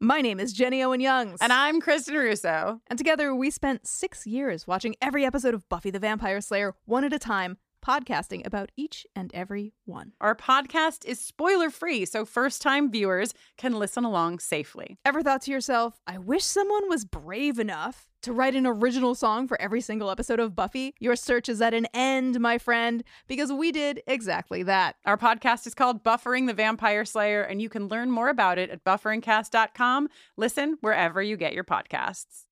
My name is Jenny Owen Youngs. And I'm Kristen Russo. And together we spent six years watching every episode of Buffy the Vampire Slayer one at a time, podcasting about each and every one. Our podcast is spoiler free, so first time viewers can listen along safely. Ever thought to yourself, I wish someone was brave enough to write an original song for every single episode of Buffy? Your search is at an end, my friend, because we did exactly that. Our podcast is called Buffering the Vampire Slayer, and you can learn more about it at bufferingcast.com. Listen wherever you get your podcasts.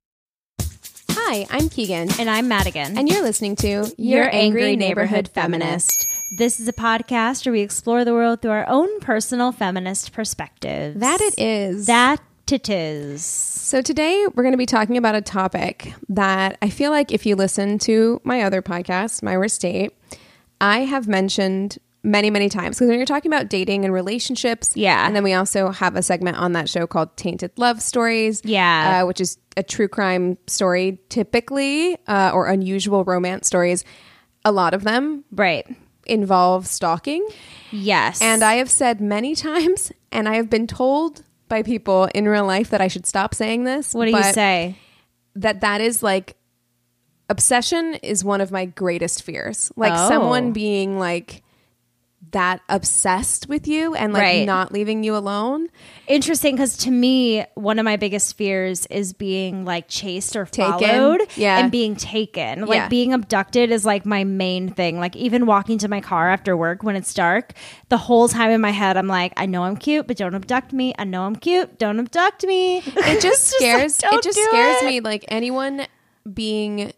Hi, I'm Keegan. And I'm Madigan. And you're listening to Your, Your Angry, Angry Neighborhood, Neighborhood Feminist. Feminist. This is a podcast where we explore the world through our own personal feminist perspectives. That it is. That it is. So today we're going to be talking about a topic that I feel like if you listen to my other podcast, My Worst Date, I have mentioned many, many times. Because when you're talking about dating and relationships, yeah. And then we also have a segment on that show called Tainted Love Stories, yeah, uh, which is a true crime story, typically, uh, or unusual romance stories. A lot of them, right, involve stalking. Yes, and I have said many times, and I have been told by people in real life that I should stop saying this. What do you say? That that is like obsession is one of my greatest fears. Like oh. someone being like that obsessed with you and like right. not leaving you alone. Interesting because to me, one of my biggest fears is being like chased or followed. Yeah. and being taken. Like yeah. being abducted is like my main thing. Like even walking to my car after work when it's dark, the whole time in my head, I'm like, I know I'm cute, but don't abduct me. I know I'm cute, don't abduct me. It just scares. like, it just scares it. me. Like anyone being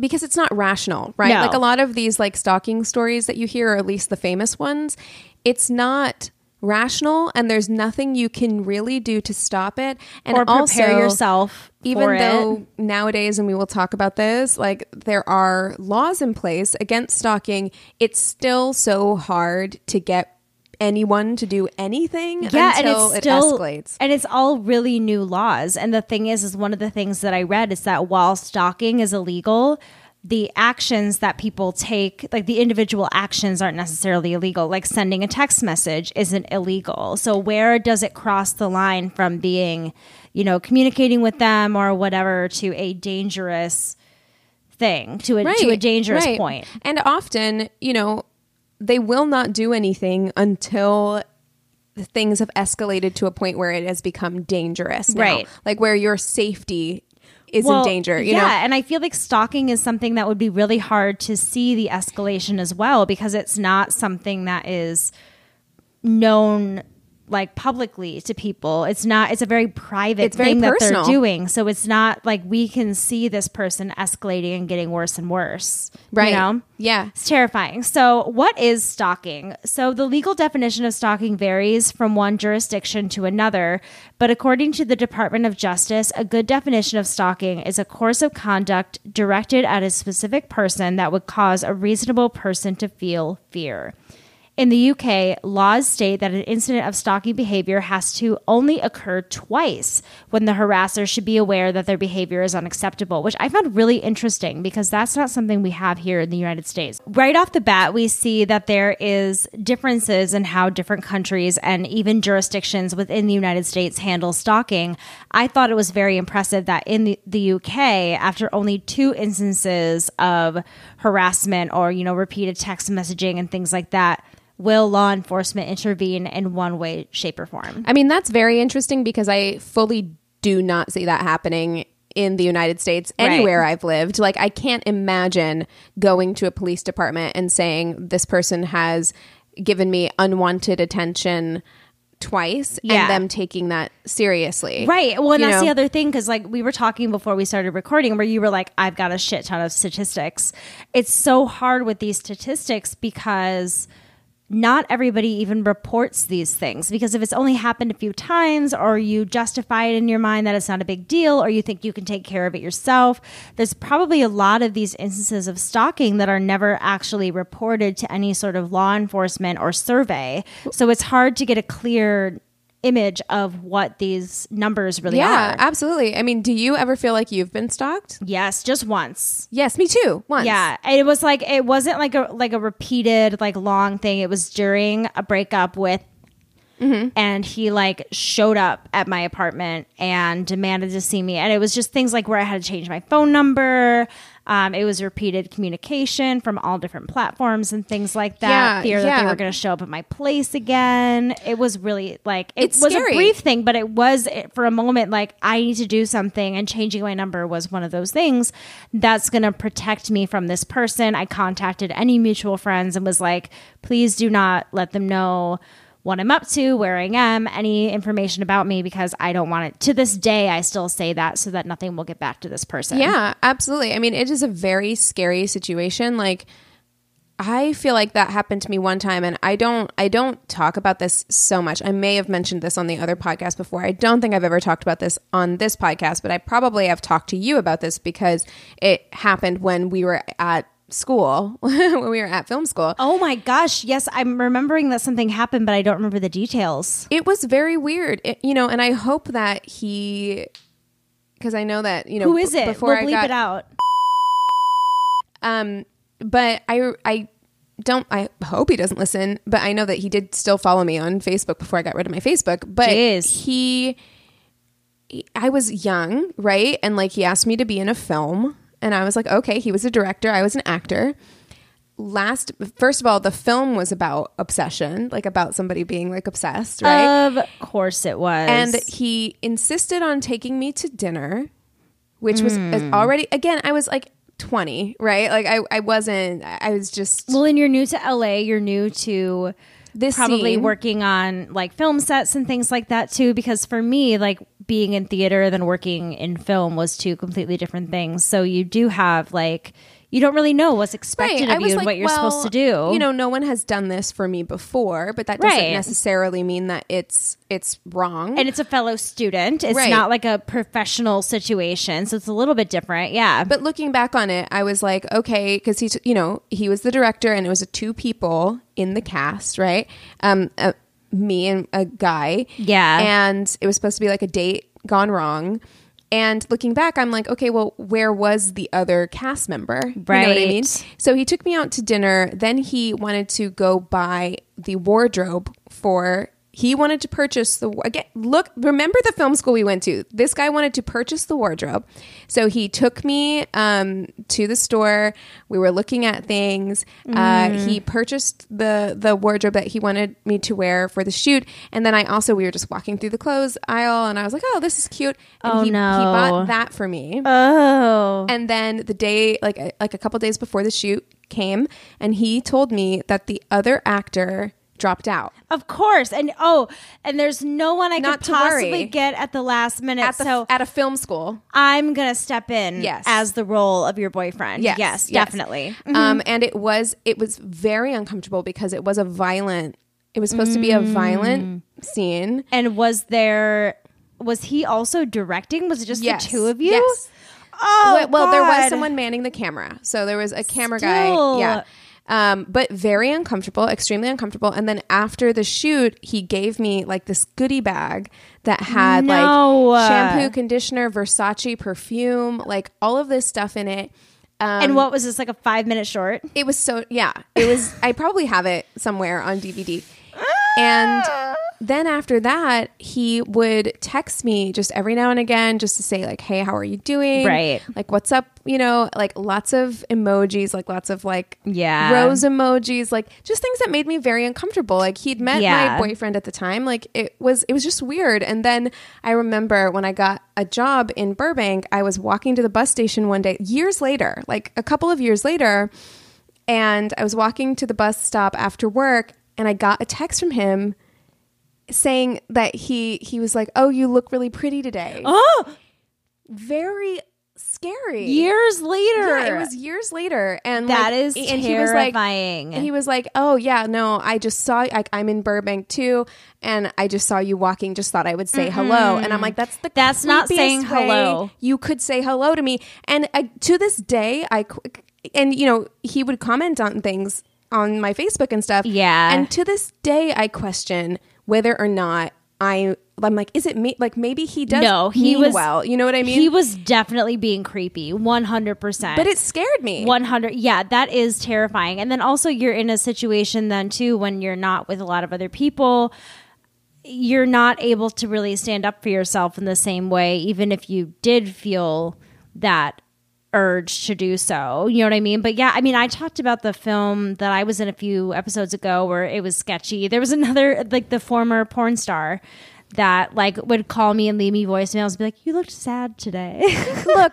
because it's not rational, right? No. Like a lot of these like stalking stories that you hear, or at least the famous ones, it's not rational and there's nothing you can really do to stop it and or prepare also, yourself even though it. nowadays and we will talk about this like there are laws in place against stalking it's still so hard to get anyone to do anything yeah, until and it's still, it escalates. And it's all really new laws. And the thing is, is one of the things that I read is that while stalking is illegal, the actions that people take, like the individual actions, aren't necessarily illegal. Like sending a text message isn't illegal. So where does it cross the line from being, you know, communicating with them or whatever to a dangerous thing, to a right, to a dangerous right. point? And often, you know, they will not do anything until things have escalated to a point where it has become dangerous now. right like where your safety is well, in danger you yeah know? and i feel like stalking is something that would be really hard to see the escalation as well because it's not something that is known like publicly to people. It's not. It's a very private it's thing personal. that they're doing. So it's not like we can see this person escalating and getting worse and worse. Right. You know? Yeah. It's terrifying. So what is stalking? So the legal definition of stalking varies from one jurisdiction to another, but according to the Department of Justice, a good definition of stalking is a course of conduct directed at a specific person that would cause a reasonable person to feel fear. In the UK, laws state that an incident of stalking behavior has to only occur twice when the harasser should be aware that their behavior is unacceptable, which I found really interesting because that's not something we have here in the United States. Right off the bat, we see that there is differences in how different countries and even jurisdictions within the United States handle stalking. I thought it was very impressive that in the, the UK, after only two instances of harassment or, you know, repeated text messaging and things like that, will law enforcement intervene in one way, shape, or form? I mean, that's very interesting because I fully do not see that happening in the United States anywhere I've lived. Like, I can't imagine going to a police department and saying, this person has given me unwanted attention twice Yeah. and them taking that seriously. Right. Well, and You that's know? the other thing because, like, we were talking before we started recording, where you were like, "I've got a shit ton of statistics." It's so hard with these statistics because not everybody even reports these things because if it's only happened a few times or you justify it in your mind that it's not a big deal or you think you can take care of it yourself there's probably a lot of these instances of stalking that are never actually reported to any sort of law enforcement or survey. So it's hard to get a clear image of what these numbers really Yeah, are Yeah, absolutely. I mean, do you ever feel like you've been stalked? yes just once Yes, me too. Once. Yeah, it was like it wasn't like a like a repeated like long thing. It was during a breakup with mm-hmm. and he like showed up at my apartment and demanded to see me and it was just things like where I had to change my phone number. Um, it was repeated communication from all different platforms and things like that. Yeah, Fear that they were going to show up at my place again. It was really like it It's was scary. a brief thing, but it was it- for a moment like I need to do something, and changing my number was one of those things that's going to protect me from this person. I contacted any mutual friends and was like, please do not let them know what I'm up to, where I am, any information about me, because I don't want it. To this day, I still say that so that nothing will get back to this person. Yeah, absolutely. I mean, it is a very scary situation. Like I feel like that happened to me one time and I don't I don't talk about this so much. I may have mentioned this on the other podcast before. I don't think I've ever talked about this on this podcast, but I probably have talked to you about this because it happened when we were at school, when we were at film school. Oh my gosh. Yes, I'm remembering that something happened, but I don't remember the details. it was very weird It- you know and i hope that he because i know that you know Who is it? before we'll i bleep got it out. um but i i don't i hope he doesn't listen but i know that he did still follow me on facebook before i got rid of my facebook but Jeez. he i was young right and like he asked me to be in a film and i was like okay he was a director i was an actor last first of all the film was about obsession like about somebody being like obsessed right Of course it was. and he insisted on taking me to dinner which was Hmm. was already again i was like 20 right like i, I wasn't i was just well, and you're new to LA, you're new to this probably scene- working on like film sets and things like that too because for me like being in theater than working in film was two completely different things so you do have like you don't really know what's expected I of you and like, what you're well, supposed to do You know, no one has done this for me before, but that doesn't Right. necessarily mean that it's it's wrong. and it's a fellow student it's Right. not like a professional situation so it's a little bit different yeah but looking back on it, I was like, okay, because he, t- you know, he was the director, and it was a two people in the cast, right? Um, uh, me and a guy, Yeah. and it was supposed to be like a date gone wrong. And looking back, I'm like, okay, well, where was the other cast member? Right. You know what I mean? So he took me out to dinner. Then he wanted to go buy the wardrobe for. He wanted to purchase the again. Look, remember the film school we went to. This guy wanted to purchase the wardrobe, so he took me um, to the store. We were looking at things. Uh, he purchased the the wardrobe that he wanted me to wear for the shoot, and then I also we were just walking through the clothes aisle, and I was like, "Oh, this is cute." And Oh, he, no. he bought that for me. oh And then the day, like like a couple days before the shoot came, and he told me that the other actor dropped out of course and oh and there's no one i Not could possibly worry. get at the last minute at the so at a film school. I'm gonna step in Yes. as the role of your boyfriend. Yes, definitely. Mm-hmm. Um, and it was it was very uncomfortable because it was a violent. It was supposed to be a violent Mm. scene. And was there? Was he also directing? Was it just Yes. the two of you? Yes. Oh, well, well, there was someone manning the camera, so there was a camera Still. guy. Yeah. Um, but very uncomfortable, extremely uncomfortable. And then after the shoot, he gave me like this goodie bag that had No. like shampoo, conditioner, Versace perfume, like all of this stuff in it. Um, and what was this like a five minute short? it was so yeah. It was. I probably have it somewhere on DVD. And then after that, he would text me just every now and again, just to say like, "Hey, how are you doing? Right. Like, what's up? You know, like lots of emojis, like lots of like Yeah. rose emojis, like just things that made me very uncomfortable. Like he'd met Yeah. my boyfriend at the time. Like it was it was just weird. And then I remember when I got a job in Burbank, I was walking to the bus station one day, years later, like a couple of years later, and I was walking to the bus stop after work and I got a text from him saying that he he was like, "Oh, you look really pretty today." Oh, Very scary. years later. Yeah, it was years later, and That like, is and he was like, terrifying. and he was like, "Oh yeah, no, I just saw like I'm in Burbank too, and I just saw you walking. Just thought I would say hello." And I'm like, "That's the That's not saying hello. You could say hello to me." And uh, to this day, I and you know he would comment on things on my Facebook and stuff. Yeah. and to this day, I question whether or not I. I'm like, is it me? Like maybe he does. no, he was well. You know what I mean? He was definitely being creepy, one hundred percent. but it scared me. 100 yeah that is terrifying and then also you're in a situation then too when you're not with a lot of other people you're not able to really stand up for yourself in the same way even if you did feel that urge to do so. You know what i mean? But yeah i mean i talked about the film that i was in a few episodes ago where it was sketchy. There was another like the former porn star that like would call me and leave me voicemails and be like you looked sad today. Look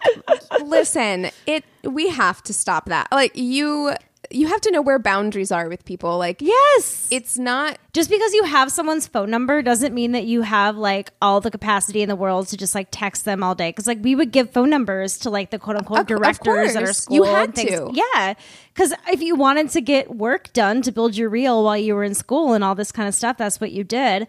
listen it we have to stop that. Like you you have to know where boundaries are with people like yes it's not just because you have someone's phone number doesn't mean that you have like all the capacity in the world to just like text them all day. Because like we would give phone numbers to like the quote unquote directors at our school. You had to. yeah. Because if you wanted to get work done to build your reel while you were in school and all this kind of stuff, that's what you did.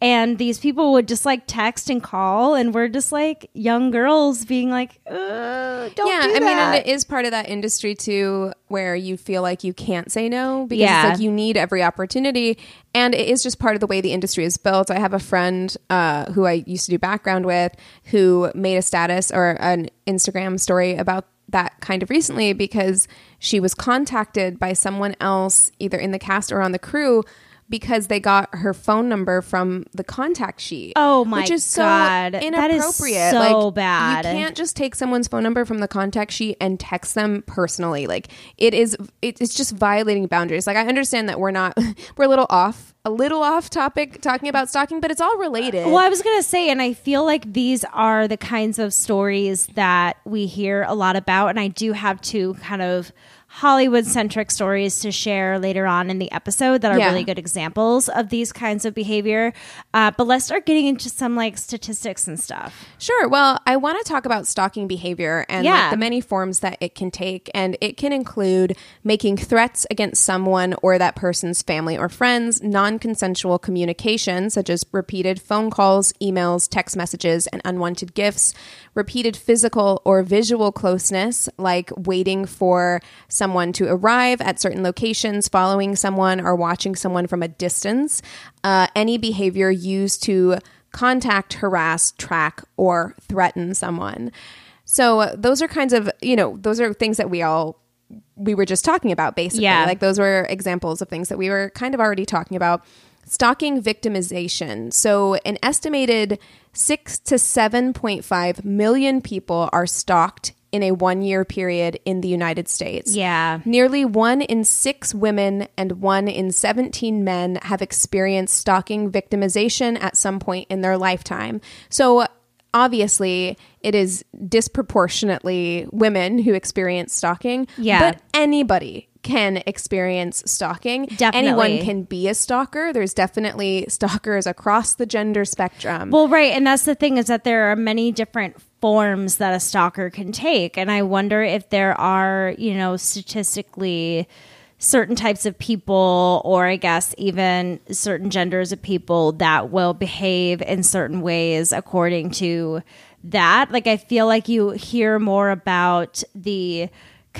And these people would just like text and call, and we're just like young girls being like, "Uh, "Don't yeah do i mean and it is part of that industry too where you feel like you can't say no because Yeah. it's like you need every opportunity and it is just part of the way the industry is built i have a friend uh, who i used to do background with who made a status or an instagram story about that kind of recently because she was contacted by someone else either in the cast or on the crew because they got her phone number from the contact sheet. Oh my which is so God. That is inappropriate. so like, bad. You can't just take someone's phone number from the contact sheet and text them personally. Like it is, it- it's just violating boundaries. Like I understand that we're not, we're a little off, a little off topic talking about stalking, but it's all related. Well, I was to say, and I feel like these are the kinds of stories that we hear a lot about. And I do have two kind of Hollywood centric stories to share later on in the episode that are Yeah. really good examples of these kinds of behavior. Uh, but let's start getting into some like statistics and stuff. Sure. Well, I want to talk about stalking behavior and Yeah. like the many forms that it can take. And it can include making threats against someone or that person's family or friends, non consensual communication, such as repeated phone calls, emails, text messages, and unwanted gifts, repeated physical or visual closeness, like waiting for someone to arrive at certain locations, following someone, or watching someone from a distance, uh, any behavior used to contact, harass, track, or threaten someone. So uh, those are kinds of, you know, those are things that we all we were just talking about basically. Yeah. Like those were examples of things that we were kind of already talking about. Stalking victimization. So an estimated 6 to 7.5 million people are stalked in a 1-year period in the United States. Yeah. Nearly one in six women and one in 17 men have experienced stalking victimization at some point in their lifetime. So, obviously, it is disproportionately women who experience stalking. Yeah. But anybody can experience stalking. Definitely. Anyone can be a stalker. There's definitely stalkers across the gender spectrum. Well, right. And that's the thing is that there are many different forms that a stalker can take. And I wonder if there are, you know, statistically certain types of people, or I guess even certain genders of people that will behave in certain ways according to that. Like, I feel like you hear more about the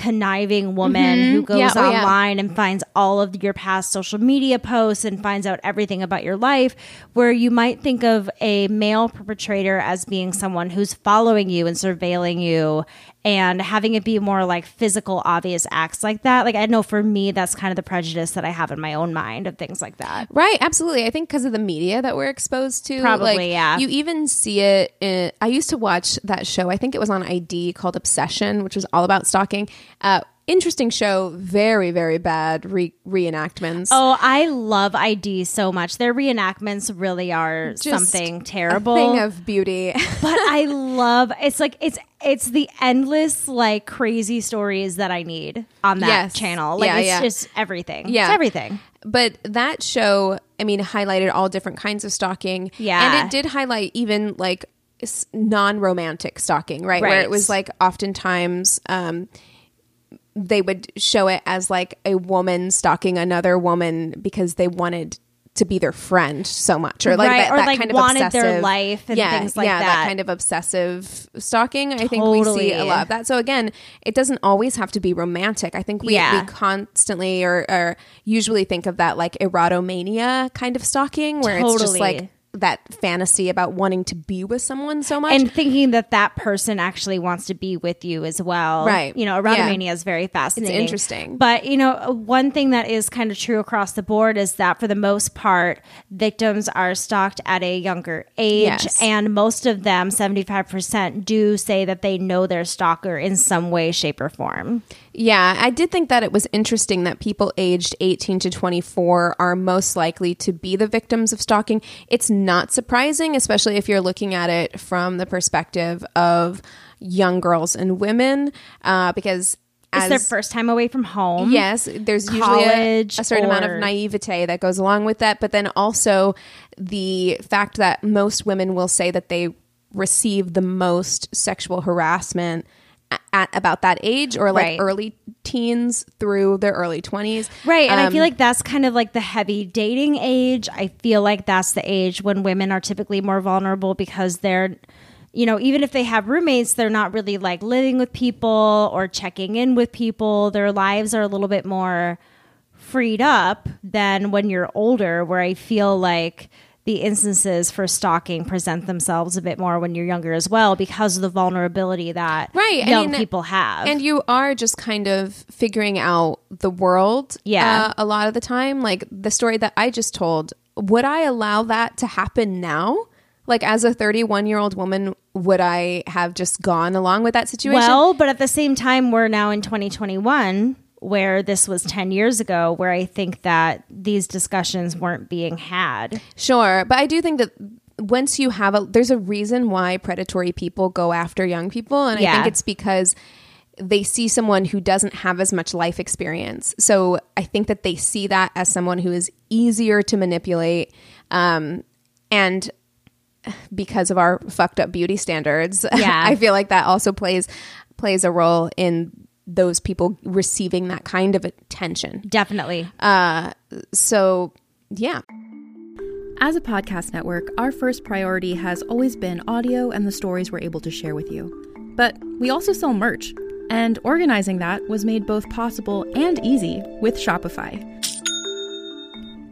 conniving woman mm-hmm. who goes Yeah, oh, yeah. online and finds all of your past social media posts and finds out everything about your life. Where you might think of a male perpetrator as being someone who's following you and surveilling you and having it be more like physical, obvious acts like that. Like, I know for me, that's kind of the prejudice that I have in my own mind of things like that. Right, absolutely. I think because of the media that we're exposed to, Probably, like, yeah. You even see it. In, I used to watch that show. I think it was on ID called Obsession, which was all about stalking. Uh, interesting show. Very, very bad re- reenactments. Oh, I love ID so much. Their reenactments really are Just something terrible. thing of beauty. but I love it's like it's it's the endless like crazy stories that I need on that Yes. channel. Like Yeah, it's yeah. just everything. Yeah. It's everything. But that show, I mean, highlighted all different kinds of stalking. Yeah. And it did highlight even like non romantic stalking, right? Where it was like oftentimes um, they would show it as like a woman stalking another woman because they wanted to be their friend so much or like Right, that, or, that like, kind of wanted their obsessive- life and yeah, things like yeah, that. kind of obsessive stalking. I think we see a lot of that. So again it doesn't always have to be romantic. I think we, Yeah. we constantly or, or usually think of that like erotomania kind of stalking where it's just like that fantasy about wanting to be with someone so much And thinking that that person actually wants to be with you as well. Right. You know, Yeah. erotomania is very fascinating. It's interesting. But, you know, one thing that is kind of true across the board is that for the most part, victims are stalked at a younger age. Yes. And most of them, 75%, do say that they know their stalker in some way, shape, or form. Yeah, I did think that it was interesting that people aged 18 to 24 are most likely to be the victims of stalking. It's not surprising, especially if you're looking at it from the perspective of young girls and women, uh, because It's their first time away from home. Yes, there's usually a, a certain amount of naivete that goes along with that, but then also the fact that most women will say that they receive the most sexual harassment at about that age or like Right. early teens through their early 20s. Right. And I Um, feel like that's kind of like the heavy dating age. I feel like that's the age when women are typically more vulnerable because they're, you know, even if they have roommates, they're not really like living with people or checking in with people. Their lives are a little bit more freed up than when you're older, where I feel like the instances for stalking present themselves a bit more when you're younger as well because of the vulnerability that Right, I young mean, people have. And you are just kind of figuring out the world Yeah. uh, a lot of the time. Like the story that I just told, would I allow that to happen now? Like as a 31 year old woman, would I have just gone along with that situation? Well, but at the same time, we're now in 2021, where this was 10 years ago, where I think that these discussions weren't being had. Sure, but I do think that once you have a there's a reason why predatory people go after young people and I think it's because they see someone who doesn't have as much life experience. So I think that they see that as someone who is easier to manipulate um and because of our fucked up beauty standards, Yeah. I feel like that also plays plays a role in those people receiving that kind of attention. Definitely. Uh, so, yeah. As a podcast network, our first priority has always been audio and the stories we're able to share with you. But we also sell merch, and organizing that was made both possible and easy with Shopify.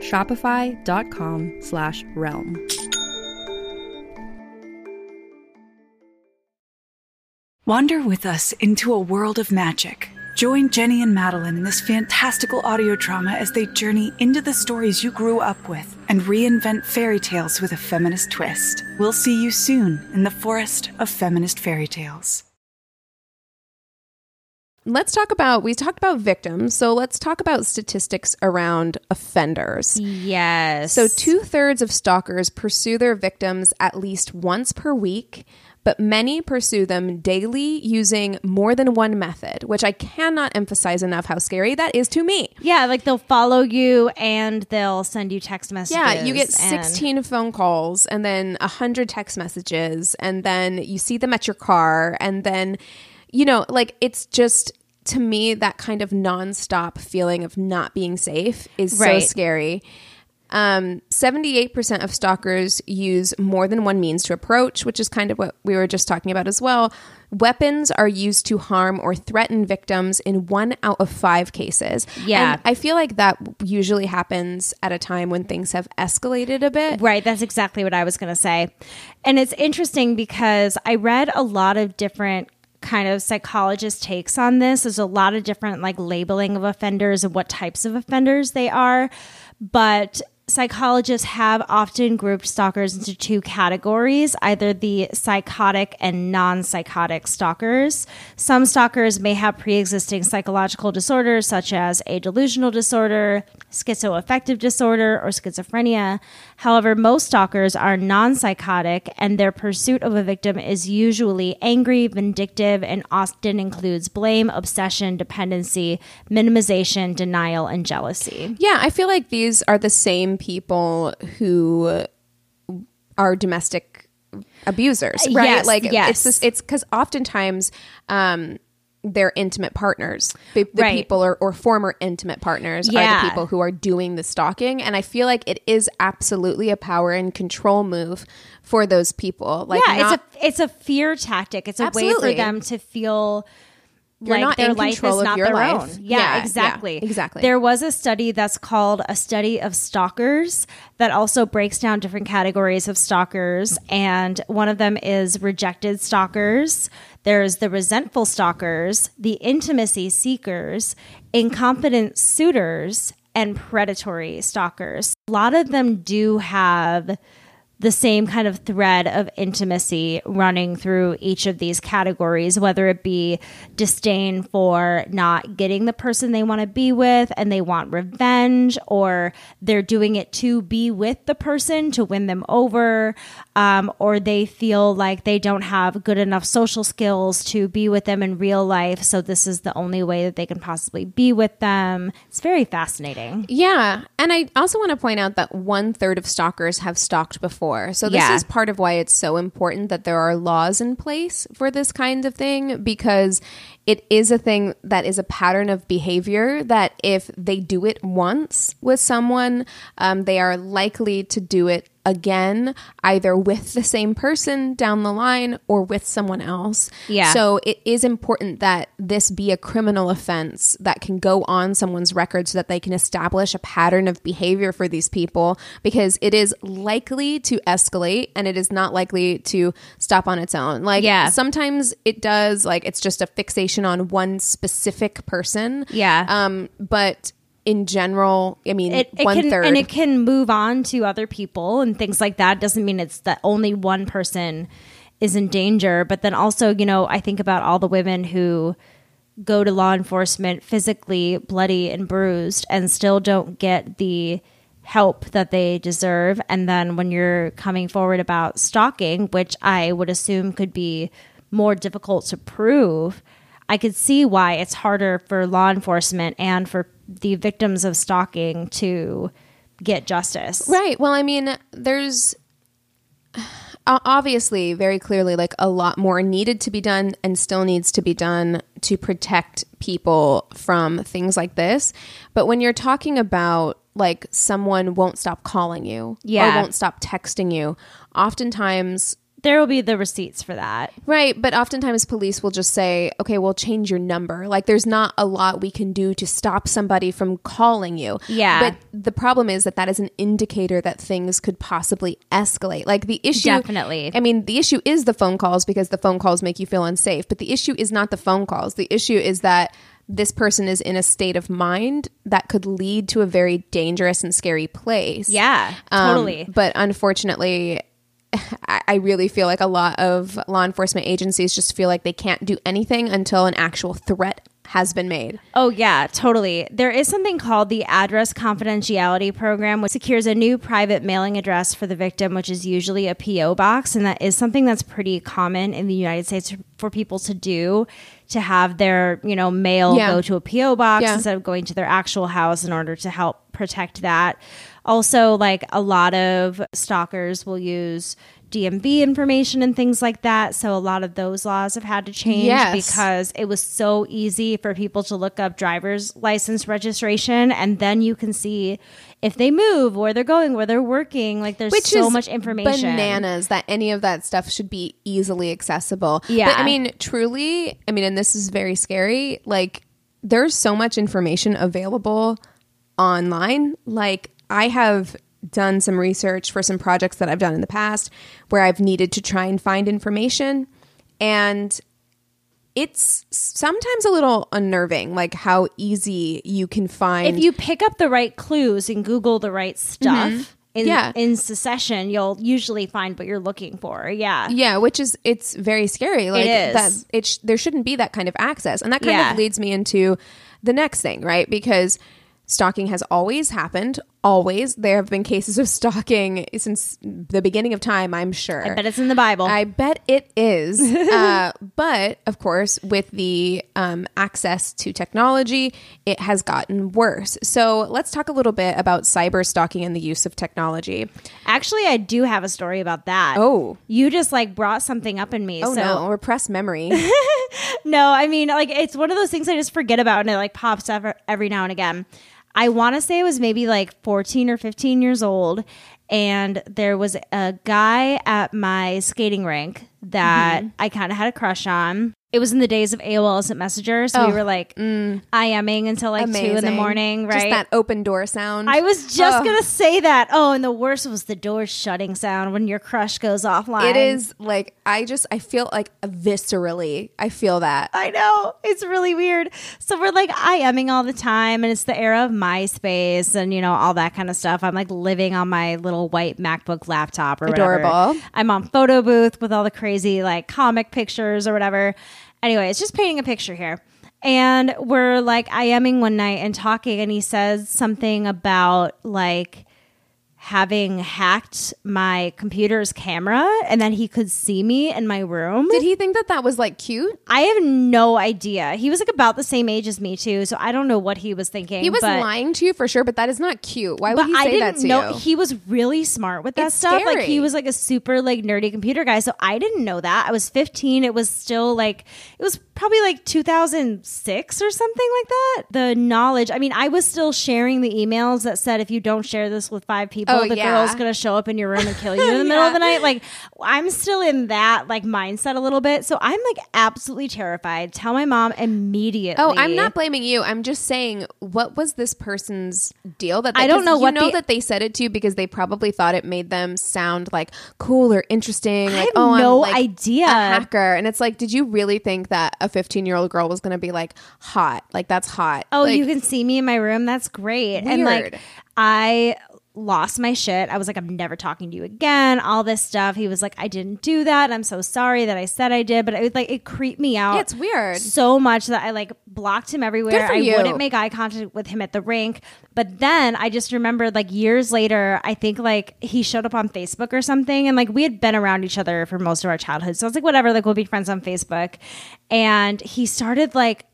Shopify.com slash realm. Wander with us into a world of magic. Join Jenny and Madeline in this fantastical audio drama as they journey into the stories you grew up with and reinvent fairy tales with a feminist twist. We'll see you soon in the forest of feminist fairy tales. Let's talk about, we talked about victims. So let's talk about statistics around offenders. Yes. So, two thirds of stalkers pursue their victims at least once per week, but many pursue them daily using more than one method, which I cannot emphasize enough how scary that is to me. Yeah, like they'll follow you and they'll send you text messages. Yeah, you get and- 16 phone calls and then 100 text messages, and then you see them at your car, and then, you know, like it's just. To me, that kind of nonstop feeling of not being safe is Right. so scary. Um, 78% of stalkers use more than one means to approach, which is kind of what we were just talking about as well. Weapons are used to harm or threaten victims in one out of five cases. Yeah. And I feel like that usually happens at a time when things have escalated a bit. Right, that's exactly what I was going to say. And it's interesting because I read a lot of different kind of psychologist takes on this. There's a lot of different like labeling of offenders and what types of offenders they are, but psychologists have often grouped stalkers into two categories either the psychotic and non psychotic stalkers. Some stalkers may have pre existing psychological disorders such as a delusional disorder, schizoaffective disorder, or schizophrenia. However, most stalkers are non psychotic and their pursuit of a victim is usually angry, vindictive, and often includes blame, obsession, dependency, minimization, denial, and jealousy. Yeah, I feel like these are the same people who are domestic abusers, right? Yes, like yes. it's this, it's because oftentimes um, they're intimate partners, the, the Right. people or, or former intimate partners are the people who are doing the stalking, and I feel like it is absolutely a power and control move for those people. Like, yeah, not, it's a it's a fear tactic. It's a way for them to feel You're like not their in life control is of not your their life. own. Yeah, Yeah, yeah, exactly. exactly. There was a study that's called a study of stalkers that also breaks down different categories of stalkers, and one of them is rejected stalkers. There's the resentful stalkers, the intimacy seekers, incompetent suitors, and predatory stalkers. A lot of them do have the same kind of thread of intimacy running through each of these categories, whether it be disdain for not getting the person they want to be with and they want revenge, or they're doing it to be with the person to win them over, um, or they feel like they don't have good enough social skills to be with them in real life. So this is the only way that they can possibly be with them. It's very fascinating. Yeah. And I also want to point out that one third of stalkers have stalked before. So this Yeah. is part of why it's so important that there are laws in place for this kind of thing because it is a thing that is a pattern of behavior that if they do it once with someone, um, they are likely to do it again, either with the same person down the line or with someone else. Yeah. So it is important that this be a criminal offense that can go on someone's record so that they can establish a pattern of behavior for these people because it is likely to escalate and it is not likely to stop on its own. Like Yeah. sometimes it does like it's just a fixation on one specific person. Yeah. Um but in general, I mean it, it one can, third and it can move on to other people and things like that doesn't mean it's that only one person is in danger but then also you know i think about all the women who go to law enforcement physically bloody and bruised and still don't get the help that they deserve and then when you're coming forward about stalking which i would assume could be more difficult to prove i could see why it's harder for law enforcement and for the victims of stalking to get justice Right. Well, I mean, there's obviously very clearly like a lot more needed to be done and still needs to be done to protect people from things like this. But when you're talking about like someone won't stop calling you Yeah. or won't stop texting you. Oftentimes, There will be the receipts for that. right, but oftentimes police will just say, "Okay, we'll change your number." Like there's not a lot we can do to stop somebody from calling you. Yeah. But the problem is that that is an indicator that things could possibly escalate. Like the issue Definitely. I mean, the issue is the phone calls because the phone calls make you feel unsafe, but the issue is not the phone calls. The issue is that this person is in a state of mind that could lead to a very dangerous and scary place. Yeah, Um, totally. but unfortunately, I really feel like a lot of law enforcement agencies just feel like they can't do anything until an actual threat has been made. Oh, yeah, totally. There is something called the Address Confidentiality Program, which secures a new private mailing address for the victim, which is usually a P.O. box. And that is something that's pretty common in the United States for people to do to have their, you know, mail Yeah. go to a P.O. box Yeah. instead of going to their actual house in order to help protect that. Also, like a lot of stalkers will use DMV information and things like that. So a lot of those laws have had to change Yes. because it was so easy for people to look up driver's license registration and then you can see if they move, where they're going, where they're working. Like there's Which so much information. Bananas that any of that stuff should be easily accessible. Yeah. But I mean, truly, I mean, and this is very scary. Like, there's so much information available online. Like, I have done some research for some projects that I've done in the past where I've needed to try and find information. And it's sometimes a little unnerving, like how easy you can find. If you pick up the right clues and Google the right stuff in, Mm-hmm. Yeah. in succession, you'll usually find what you're looking for. Yeah. Yeah, which is it's very scary. Like is. that it sh- there shouldn't be that kind of access. And that kind Yeah. of leads me into the next thing, right? Because stalking has always happened, always. There have been cases of stalking since the beginning of time, I'm sure. I bet it's in the Bible. I bet it is. uh, but of course, with the um, access to technology, it has gotten worse. So let's talk a little bit about cyber stalking and the use of technology. Actually, I do have a story about that. Oh. You just like brought something up in me. Oh so no, repressed memory. No, I mean, like it's one of those things I just forget about, and it like pops up every now and again. I want to say it was maybe like 14 or 15 years old, and there was a guy at my skating rink that Mm-hmm. I kind of had a crush on. It was in the days of AOL Instant Messenger, so we Oh, were like mm. IMing until like two in the morning, right? Just that open door sound. I was just Ugh. gonna say that. Oh, and the worst was the door shutting sound when your crush goes offline. It is like I just I feel like viscerally I feel that. I know. It's really weird. So we're like IMing all the time and it's the era of MySpace and you know all that kind of stuff. I'm like living on my little white MacBook laptop or whatever. Adorable. I'm on photo booth with all the crazy like comic pictures or whatever. Anyway, it's just painting a picture here. And we're like IMing one night and talking and he says something about like having hacked my computer's camera and then he could see me in my room. Did he think that that was like cute? I have no idea. He was like about the same age as me too, so I don't know what he was thinking. He was lying to you for sure, but that is not cute. Why would he I say that to know you? he was really smart with that It's stuff. Like he was like a super like nerdy computer guy. So I didn't know that. I was 15. It was still like it was probably like 2006 or something like that. The knowledge. I mean, I was still sharing the emails that said if you don't share this with five people, Oh, the yeah. girl's gonna show up in your room and kill you in the middle of the night. Like I'm still in that like mindset a little bit. So I'm like absolutely terrified. Tell my mom immediately. Oh, I'm not blaming you. I'm just saying, what was this person's deal? That I don't know You what know the- that they said it to you because they probably thought it made them sound like cool or interesting. Like, have oh, no like idea. a hacker. And it's like, did you really think that a 15 year old girl was to be like hot? Like that's hot. Oh, Like, you can see me in my room. That's great. And like, I lost my shit. I was like, I'm never talking to you again. All this stuff. He was like, I didn't do that. I'm so sorry that I said I did. But it was like, it creeped me out. Yeah, it's weird. So much that I like blocked him everywhere. Good for I you. wouldn't make eye contact with him at the rink. But then I just remembered like years later, I think like he showed up on Facebook or something. And like we had been around each other for most of our childhood. So I was like, whatever, like we'll be friends on Facebook. And he started like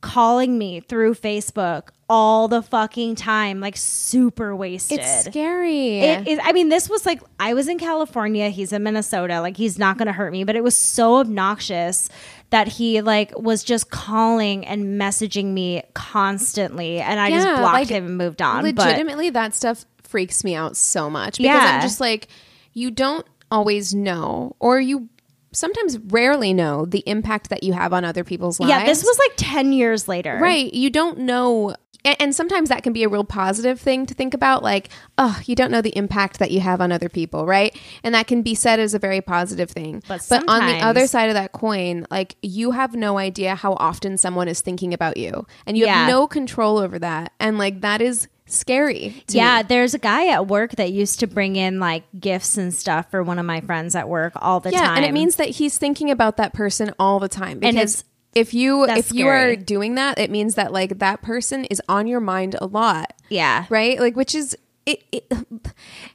calling me through Facebook all the fucking time, like super wasted. It's scary. It is. I mean, this was like I was in California. He's in Minnesota. Like he's not going to hurt me, but it was so obnoxious that he like was just calling and messaging me constantly, and I just blocked like, him and moved on. But Legitimately, that stuff freaks me out so much because Yeah. I'm just like, you don't always know, or you sometimes rarely know the impact that you have on other people's lives. yeah, this was like ten years later, Right. You don't know. And, and sometimes that can be a real positive thing to think about. Like, oh, you don't know the impact that you have on other people, right? And that can be said as a very positive thing. But on the other side of that coin, like, you have no idea how often someone is thinking about you. And you Yeah. have no control over that. And, like, that is scary. Yeah, me. there's a guy at work that used to bring in like gifts and stuff for one of my friends at work all the Yeah. time. And it means that he's thinking about that person all the time. Because it's- if you that's if you are doing that, it means that like that person is on your mind a lot. yeah. Right? Like which is it, it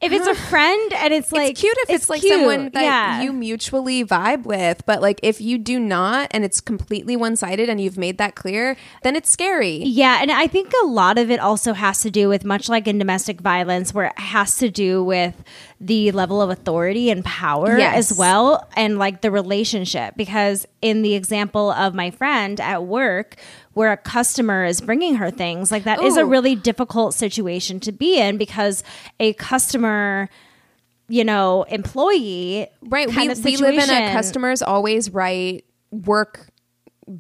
If it's a friend and it's like it's cute if it's, like cute, someone that yeah. you mutually vibe with, but like if you do not and it's completely one sided and you've made that clear, then it's scary. Yeah, and I think a lot of it also has to do with much like in domestic violence, where it has to do with the level of authority and power Yes. as well, and like the relationship. Because in the example of my friend at work, where a customer is bringing her things, like that is a really difficult situation to be in because a customer. You know, employee, Right. We, we live in a customers always right work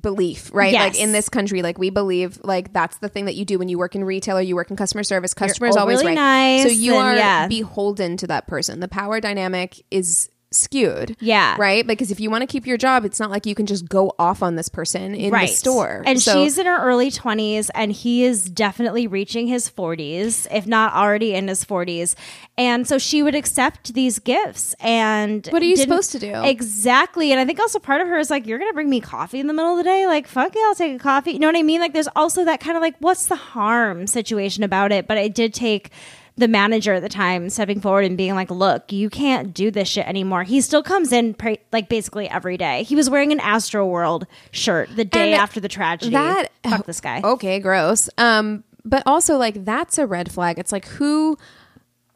belief, right? Yes. Like in this country, like we believe like that's the thing that you do when you work in retail or you work in customer service. Customers always right. nice so you are yeah. beholden to that person. The power dynamic is skewed. Yeah. Right? Because if you want to keep your job, it's not like you can just go off on this person in the store. And So- she's in her early 20s, and he is definitely reaching his 40s, if not already in his 40s. And so she would accept these gifts. And What are you supposed to do? Exactly. And I think also part of her is like, you're going to bring me coffee in the middle of the day? Like, fuck yeah, I'll take a coffee. You know what I mean? Like, there's also that kind of like, what's the harm situation about it? But it did take the manager at the time stepping forward and being like, "Look, you can't do this shit anymore." He still comes in like basically every day. He was wearing an Astro World shirt the day And after the tragedy. that fuck this guy. Okay, gross. Um, but also like that's a red flag. It's like who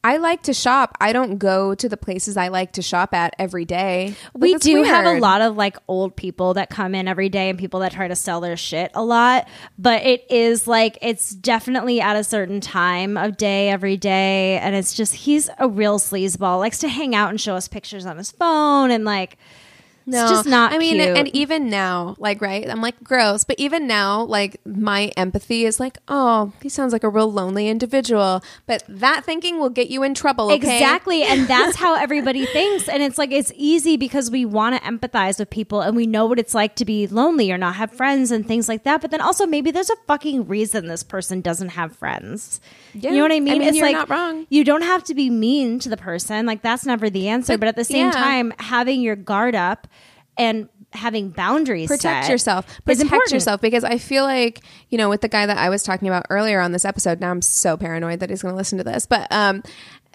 I like to shop. I don't go to the places I like to shop at every day. Like, we do have a lot of like old people that come in every day and people that try to sell their shit a lot but it is like it's definitely at a certain time of day every day and it's just he's a real sleazeball likes to hang out and show us pictures on his phone and like No, it's just not I mean, cute. and even now, like, right? I'm like gross, but even now, like, my empathy is like, oh, he sounds like a real lonely individual. But that thinking will get you in trouble. Okay? Exactly. And that's how everybody thinks. And it's like, it's easy because we want to empathize with people and we know what it's like to be lonely or not have friends and things like that. But then also, maybe there's a fucking reason this person doesn't have friends. Yeah. You know what I mean? I mean, it's you're like, not wrong. You don't have to be mean to the person. Like, that's never the answer. But, But, at the same yeah. time, having your guard up and having boundaries protect yourself protect important. yourself because i feel like you know with the guy that i was talking about earlier on this episode now i'm so paranoid that he's going to listen to this but um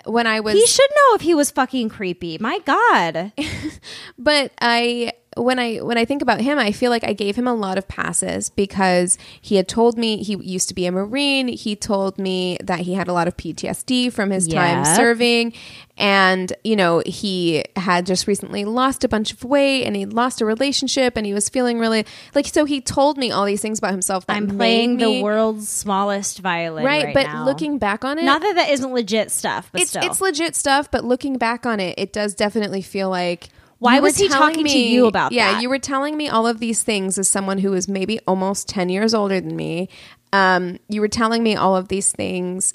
when i was He should know if he was fucking creepy. My God. but I when I when I think about him, I feel like I gave him a lot of passes because he had told me he used to be a Marine. He told me that he had a lot of PTSD from his time serving. And, you know, he had just recently lost a bunch of weight and he lost a relationship and he was feeling really like so he told me all these things about himself that I'm playing me- the world's smallest violin. right, Right, but now. looking back on it Not that that isn't legit stuff, but it's still. it's legit stuff, but looking back on it, it does definitely feel like Why was he talking to you about yeah, that? you were telling me all of these things as someone who is maybe almost ten years older than me. Um, you were telling me all of these things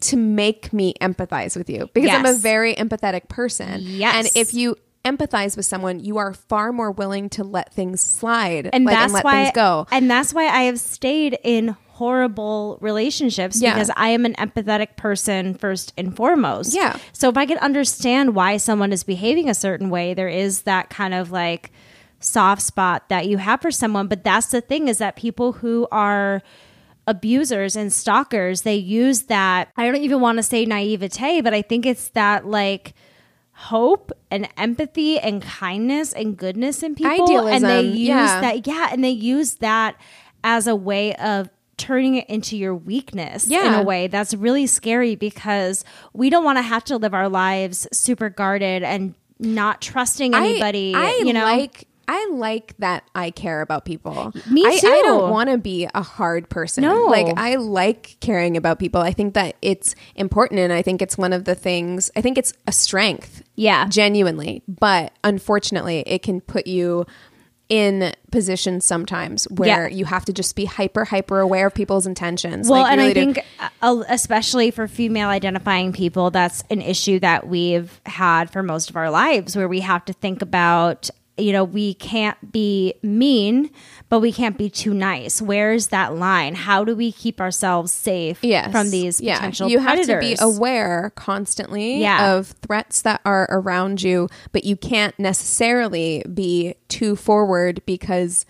to make me empathize with you because I'm a very empathetic person. Yes. and if you empathize with someone, you are far more willing to let things slide and like, that's let why things go. and that's why I have stayed in horrible relationships Yeah. because I am an empathetic person first and foremost. Yeah. So if I can understand why someone is behaving a certain way, there is that kind of like soft spot that you have for someone. But that's the thing is that people who are abusers and stalkers, they use that I don't even want to say naivete, but I think it's that like hope and empathy and kindness and goodness in people and they use yeah. that yeah and they use that as a way of turning it into your weakness in a way that's really scary because we don't want to have to live our lives super guarded and not trusting anybody. I, I you know, like I like that I care about people. Me I, I don't want to be a hard person. No. Like I like caring about people. I think that it's important and I think it's one of the things I think it's a strength. Yeah. Genuinely. But unfortunately it can put you in positions sometimes where Yeah. you have to just be hyper hyper aware of people's intentions. Well, Like, and really I think, uh, especially for female identifying people, that's an issue that we've had for most of our lives where we have to think about, you know, we can't be mean, but we can't be too nice. Where's that line? How do we keep ourselves safe yes. from these Yeah. potential you predators? have to be aware constantly Yeah. of threats that are around you but you can't necessarily be too forward because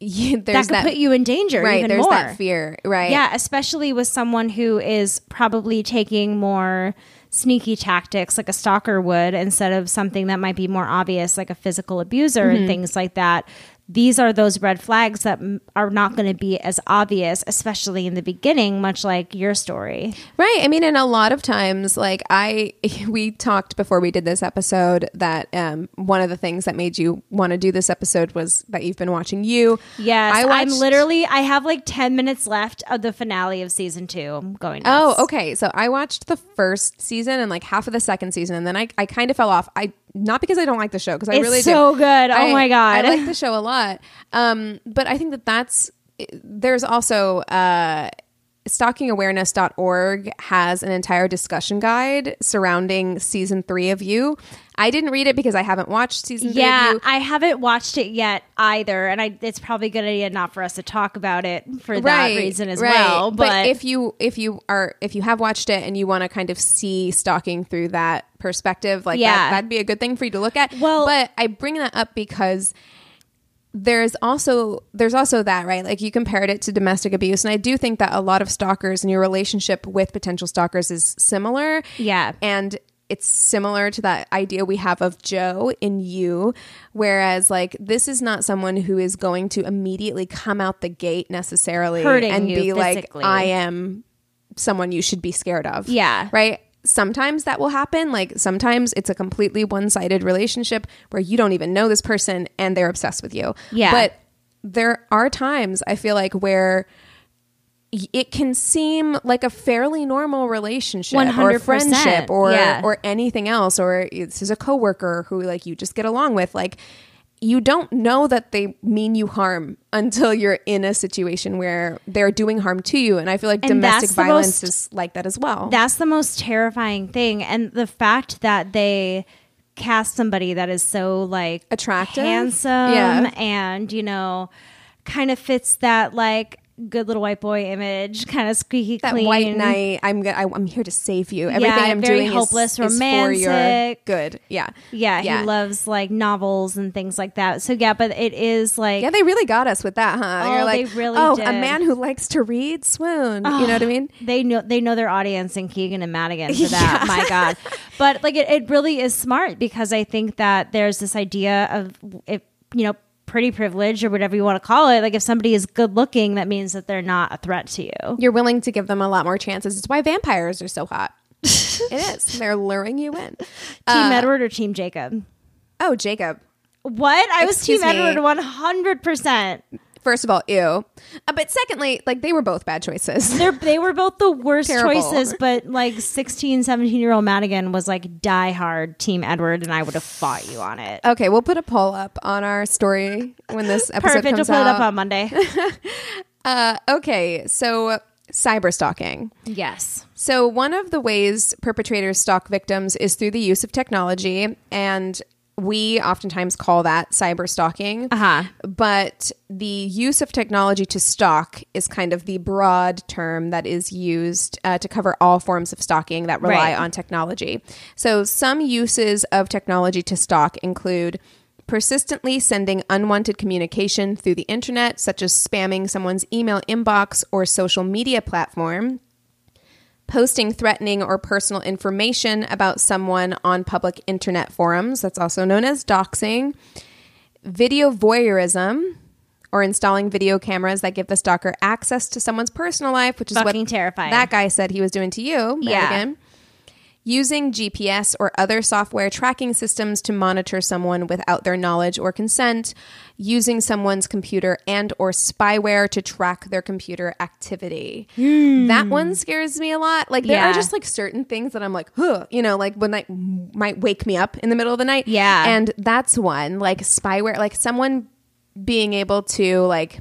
you, that could that, put you in danger right even there's more. that fear right Yeah, especially with someone who is probably taking more sneaky tactics like a stalker would instead of something that might be more obvious like a physical abuser Mm-hmm. and things like that. These are those red flags that are not going to be as obvious, especially in the beginning, much like your story. Right. I mean, and a lot of times, like I, we talked before we did this episode that um, one of the things that made you want to do this episode was that you've been watching you. Yes, I I'm literally. I have like ten minutes left of the finale of season two. I'm going. Oh, okay. So I watched the first season and like half of the second season, and then I, I kind of fell off. I not because I don't like the show because I It's really so do. good. Oh I- my God. I like the show a lot. Um, but I think that that's there's also uh, stalkingawareness.org has an entire discussion guide surrounding season three of you. I didn't read it because I haven't watched season three Yeah, of you. I haven't watched it yet either, and I, it's probably a good idea not for us to talk about it for that reason as well. But, if you if you are if you have watched it and you want to kind of see stalking through that perspective, like Yeah. that, that'd be a good thing for you to look at. Well- but I bring that up because there's also there's also that right like you compared it to domestic abuse and i do think that a lot of stalkers and your relationship with potential stalkers is similar Yeah. and it's similar to that idea we have of Joe in you, whereas like this is not someone who is going to immediately come out the gate necessarily Hurting and be like. I am someone you should be scared of. Yeah. Right. Sometimes that will happen. Like sometimes it's a completely one sided relationship where you don't even know this person and they're obsessed with you. Yeah. But there are times I feel like where it can seem like a fairly normal relationship or 100%, friendship or yeah. or anything else or this is a coworker who like you just get along with like you don't know that they mean you harm until you're in a situation where they're doing harm to you and i feel like And domestic violence most- is like that as well that's the most terrifying thing, and the fact that they cast somebody that is so like Attractive? handsome, Yeah. and you know, kind of fits that like good little white boy image, kind of squeaky that clean, white knight i'm go- I, i'm here to save you everything Yeah, i'm very doing is- hopeless, is, for your good yeah Yeah, Yeah. he loves like novels and things like that. So yeah, but it is like yeah, they really got us with that, huh? Oh, You're like, they really oh, did. a man who likes to read, swoon. you know what I mean? they know they know their audience and Keegan and Madigan for that. My God, but like it, it really is smart because I think that there's this idea of if you know pretty privilege or whatever you want to call it. Like if somebody is good looking, that means that they're not a threat to you. You're willing to give them a lot more chances. It's why vampires are so hot. it is. They're luring you in. Team Uh, Edward or Team Jacob? Oh, Jacob. What? I was Team me. Edward one hundred percent. First of all, ew. Uh, but secondly, like they were both bad choices. They're, they were both the worst Terrible. choices, but like 16, 17 year old Madigan was like die hard Team Edward, and I would have fought you on it. okay, we'll put a poll up on our story when this episode Perfect. We'll comes put it up on Monday. uh, okay, so cyber stalking. yes. So, one of the ways perpetrators stalk victims is through the use of technology, and we oftentimes call that cyber stalking. Uh-huh. But the use of technology to stalk is kind of the broad term that is used uh, to cover all forms of stalking that rely Right. on technology. So, some uses of technology to stalk include persistently sending unwanted communication through the internet, such as spamming someone's email inbox or social media platform posting threatening or personal information about someone on public internet forums, that's also known as doxing, video voyeurism, or installing video cameras that give the stalker access to someone's personal life, which is Fucking what terrifying. that guy said he was doing to you, Yeah. Madigan. Using GPS or other software tracking systems to monitor someone without their knowledge or consent, using someone's computer and or spyware to track their computer activity. Hmm. That one scares me a lot. Like there. Yeah. are just like certain things that I'm like, huh, you know, like when that might wake me up in the middle of the night. Yeah. And that's one, like spyware, like someone being able to like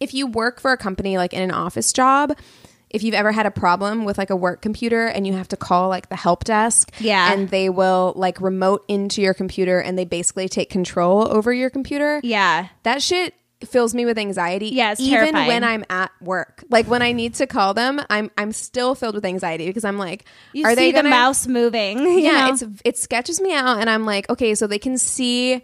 if you work for a company like in an office job, if you've ever had a problem with like a work computer and you have to call like the help desk, Yeah. and they will like remote into your computer and they basically take control over your computer. Yeah. That shit fills me with anxiety. Yeah, even terrifying. when I'm at work. Like when I need to call them, I'm I'm still filled with anxiety because I'm like, You are see they the gonna mouse moving. yeah, know? it's it sketches me out, and I'm like, okay, so they can see.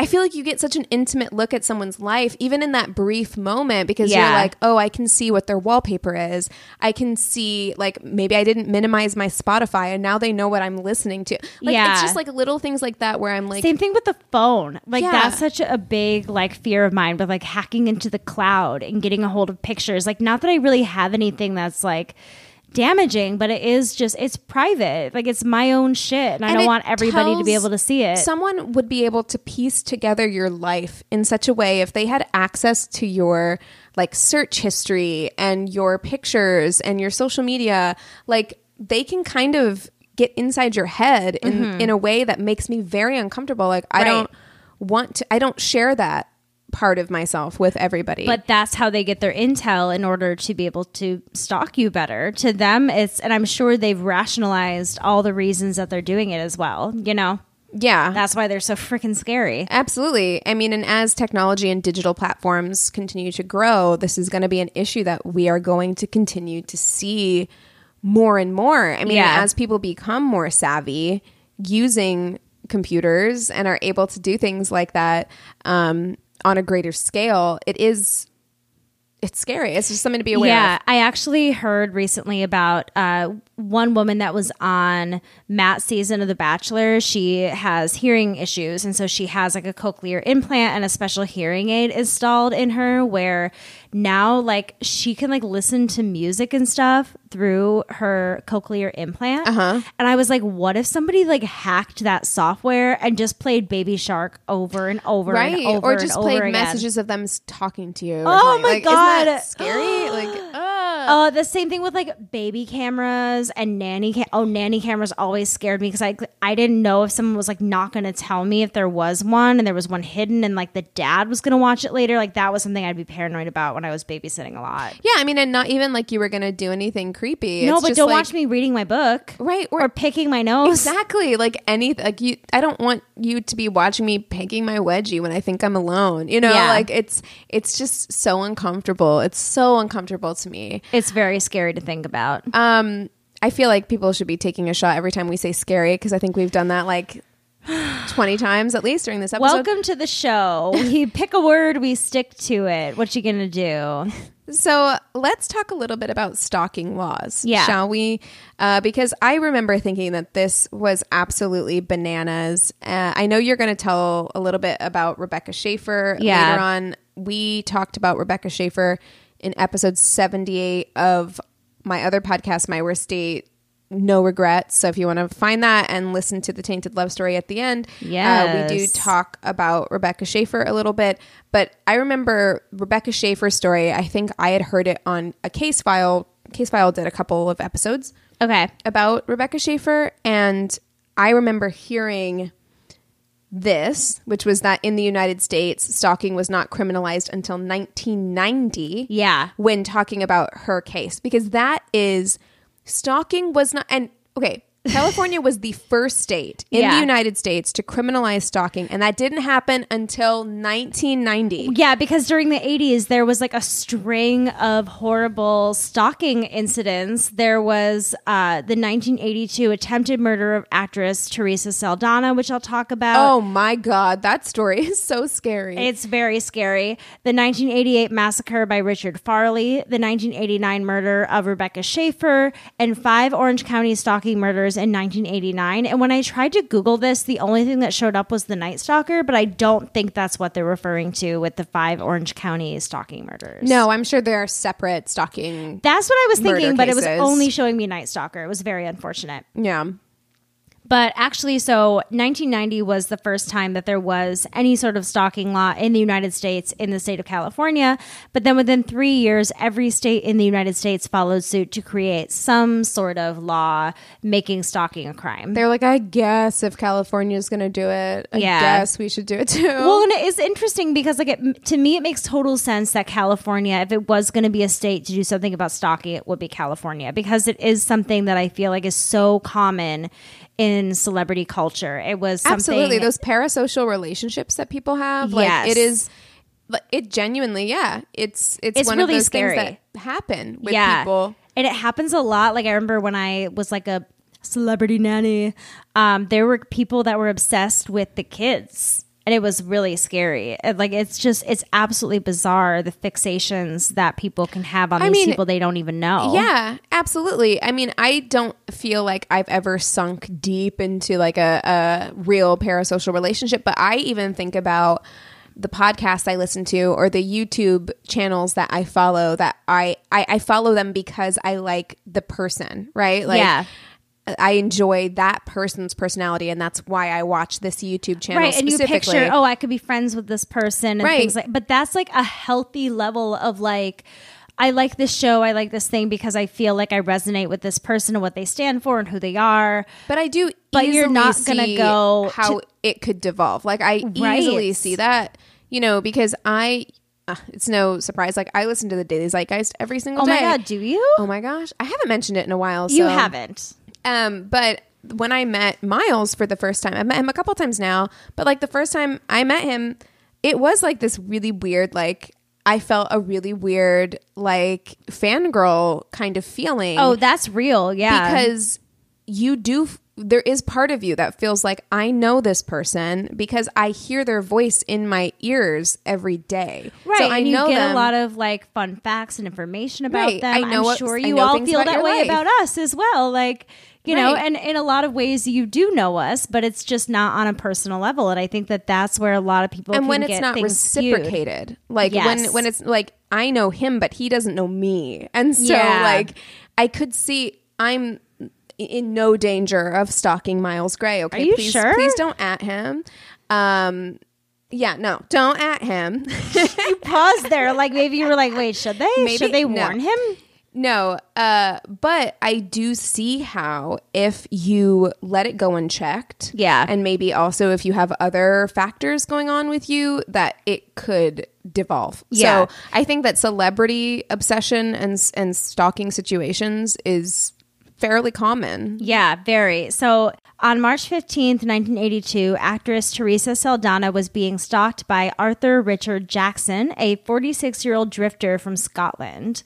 I feel like you get such an intimate look at someone's life, even in that brief moment, because Yeah. you're like, oh, I can see what their wallpaper is. I can see, like, maybe I didn't minimize my Spotify, and now they know what I'm listening to. Like, Yeah. it's just like little things like that where I'm like, Same thing with the phone. Like Yeah. that's such a big like fear of mine, but like hacking into the cloud and getting a hold of pictures. Like not that I really have anything that's like damaging, but it is just it's private. Like it's my own shit, and I don't want everybody to be able to see it. Someone would be able to piece together your life in such a way if they had access to your like search history and your pictures and your social media, like they can kind of get inside your head in mm-hmm. in a way that makes me very uncomfortable. Like I Right. don't want to I don't share that part of myself with everybody. but that's how they get their intel in order to be able to stalk you better. To them, it's and I'm sure they've rationalized all the reasons that they're doing it as well. You know, yeah. that's why they're so freaking scary. Absolutely. I mean, and as technology and digital platforms continue to grow, this is going to be an issue that we are going to continue to see more and more. I mean, Yeah. as people become more savvy using computers and are able to do things like that um, on a greater scale, it is. It's scary. It's just something to be aware yeah, of. I actually heard recently about uh, one woman that was on Matt's season of The Bachelor. She has hearing issues, and so she has like a cochlear implant and a special hearing aid installed in her. Where now, like, she can like listen to music and stuff through her cochlear implant. Uh-huh. And I was like, what if somebody like hacked that software and just played Baby Shark over and over Right, and over or just over played again? messages of them talking to you. Oh my Like, isn't that God. scary! like, oh. Uh, the same thing with like baby cameras and nanny. Oh, nanny cameras always scared me because I I didn't know if someone was like not going to tell me if there was one and there was one hidden and like the dad was going to watch it later. Like that was something I'd be paranoid about when I was babysitting a lot. yeah, I mean, and not even like you were going to do anything creepy. no, It's but don't like- watch me reading my book, Right, Or, or- picking my nose. Exactly. Like any like you I don't want you to be watching me picking my wedgie when I think I'm alone. You know, Yeah. like it's it's just so uncomfortable. It's so uncomfortable to me. It's very scary to think about. Um I feel like people should be taking a shot every time we say scary because I think we've done that like 20 times at least during this episode. Welcome to the show. we pick a word, we stick to it. What you gonna do? So let's talk a little bit about stalking laws, Yeah. shall we? Uh, because I remember thinking that this was absolutely bananas. Uh, I know you're going to tell a little bit about Rebecca Schaeffer Yeah. later on. We talked about Rebecca Schaeffer in episode 78 of my other podcast, My Worst Date. No regrets. So if you want to find that and listen to the tainted love story at the end, uh, we do talk about Rebecca Schaeffer a little bit. But I remember Rebecca Schaeffer's story. I think I had heard it on a case file. Case file did a couple of episodes Okay. about Rebecca Schaeffer, and I remember hearing this, which was that in the United States, stalking was not criminalized until 1990 Yeah. when talking about her case because that is stalking was not and okay California was the first state in Yeah. the United States to criminalize stalking and that didn't happen until 1990 Yeah, because during the 80s, there was like a string of horrible stalking incidents. There was uh, the 1982 attempted murder of actress Teresa Saldana, which I'll talk about. oh my god that story is so scary It's very scary. The 1988 massacre by Richard Farley, the 1989 murder of Rebecca Schaeffer, and five Orange County stalking murders murders in 1989. And when I tried to Google this, the only thing that showed up was the Night Stalker, but I don't think that's what they're referring to with the five Orange County stalking murders. No, I'm sure there are separate stalking. That's what I was thinking, but it was cases. only showing me Night Stalker. It was very unfortunate. Yeah. But actually, so 1990 was the first time that there was any sort of stalking law in the United States in the state of California. But then within three years, every state in the United States followed suit to create some sort of law making stalking a crime. They're like, I guess if California is going to do it, I Yeah. guess we should do it too. Well, and it is interesting because, like, it, to me, it makes total sense that California, if it was going to be a state to do something about stalking, it would be California because it is something that I feel like is so common in celebrity culture. It was something, Absolutely. Those parasocial relationships that people have, like Yes. it is it genuinely, yeah. It's it's, It's one really of those scary. things that happen with yeah. people. And it happens a lot. Like I remember when I was like a celebrity nanny, um, there were people that were obsessed with the kids. And it was really scary. Like it's just it's absolutely bizarre the fixations that people can have on I these mean, people they don't even know. Yeah, absolutely. I mean, I don't feel like I've ever sunk deep into like a, a real parasocial relationship, but I even think about the podcasts I listen to or the YouTube channels that I follow that I, I, I follow them because I like the person, right? Like Yeah. I enjoy that person's personality and that's why I watch this YouTube channel right and you picture oh i could be friends with this person and Right. things like but that's like a healthy level of like i like this show i like this thing because i feel like i resonate with this person and what they stand for and who they are But I do, But you're not gonna go how to- it could devolve. Like I Right. easily see that, you know, because I. Uh, it's no surprise. Like I listen to the Daily Zeitgeist every single oh day. Oh my god do you Oh my gosh, I haven't mentioned it in a while. you haven't Um, but when I met Miles for the first time, I met him a couple times now. But like the first time I met him, it was like this really weird, like I felt a really weird, like fangirl kind of feeling. oh that's real yeah because you do there is part of you that feels like I know this person because I hear their voice in my ears every day. Right, So I and you know get them. a lot of like fun facts and information about Right, them. I know I'm what- sure you know all feel that way life. about us as well. Like you know, Right. and in a lot of ways you do know us, but it's just not on a personal level. And I think that that's where a lot of people and when it's not things skewed. reciprocated like Yes. when when it's like i know him but he doesn't know me and so Yeah. like i could see i'm in no danger of stalking miles gray okay Are you please sure? please don't at him um yeah no don't at him You paused there, like maybe you were like, "Wait, should they? Maybe- should they no. warn him?" No, uh, but I do see how if you let it go unchecked, Yeah. and maybe also if you have other factors going on with you, that it could devolve. Yeah. So I think that celebrity obsession and and stalking situations is fairly common. Yeah, very. So on March 15th, 1982, actress Teresa Saldana was being stalked by Arthur Richard Jackson, a 46 year old drifter from Scotland.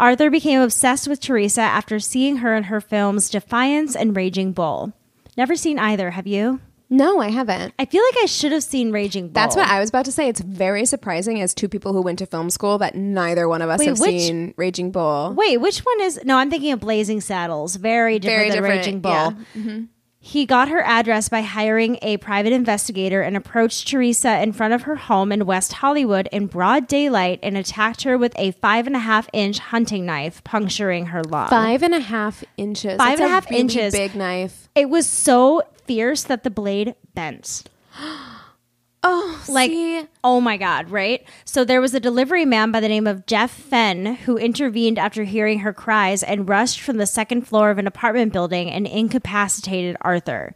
Arthur became obsessed with Teresa after seeing her in her films Defiance and Raging Bull. Never seen either, have you? No, I haven't. I feel like I should have seen Raging Bull. That's what I was about to say. It's very surprising as two people who went to film school that neither one of us Wait, have which- seen Raging Bull. Wait, which one is? No, I'm thinking of Blazing Saddles. Very different Very than different, Raging Bull. yeah. Mm-hmm. He got her address by hiring a private investigator and approached Teresa in front of her home in West Hollywood in broad daylight and attacked her with a five and a half inch hunting knife, puncturing her lung. Five and a half inches. Five That's and a half really inches. Big knife. It was so fierce that the blade bent. Oh, Like, see? oh my God, right? So there was a delivery man by the name of Jeff Fenn who intervened after hearing her cries and rushed from the second floor of an apartment building and incapacitated Arthur.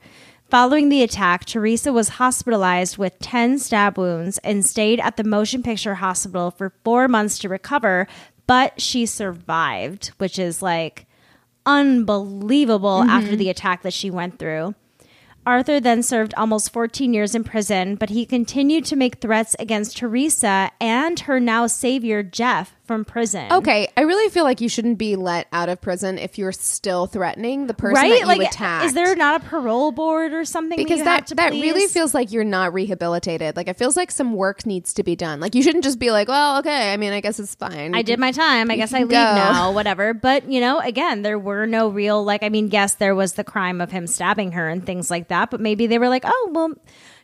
Following the attack, Teresa was hospitalized with 10 stab wounds and stayed at the Motion Picture Hospital for four months to recover, but she survived, which is like unbelievable mm-hmm. after the attack that she went through. Arthur then served almost 14 years in prison, but he continued to make threats against Teresa and her now savior, Jeff, from prison. Okay, I really feel like you shouldn't be let out of prison if you're still threatening the person right? that you like, attacked. is there not a parole board or something? because you that to that really feels like you're not rehabilitated. Like it feels like some work needs to be done. Like you shouldn't just be like, well, okay. I mean, I guess it's fine. I did my time. I guess I leave go. now, whatever. But, you know, again, there were no real, like, I mean, yes, there was the crime of him stabbing her and things like that. But maybe they were like, oh, well,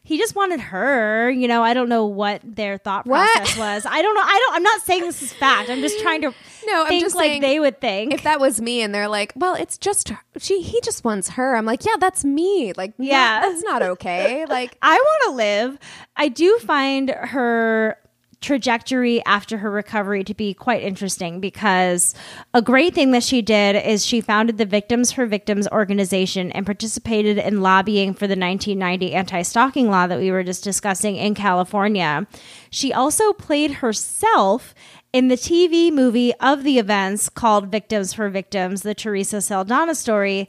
he just wanted her. You know, I don't know what their thought What? process was. I don't know. I don't, I'm not saying this is fact. I'm just trying to No, I'm think just like saying, they would think. If that was me, and they're like, well, it's just she. He just wants her. I'm like, yeah, that's me. Like, yeah, Yeah. that's not okay. Like, I want to live. I do find her trajectory after her recovery to be quite interesting because a great thing that she did is she founded the Victims for Victims organization and participated in lobbying for the 1990 anti stalking law that we were just discussing in California. She also played herself in the TV movie of the events called Victims for Victims, the Teresa Saldana story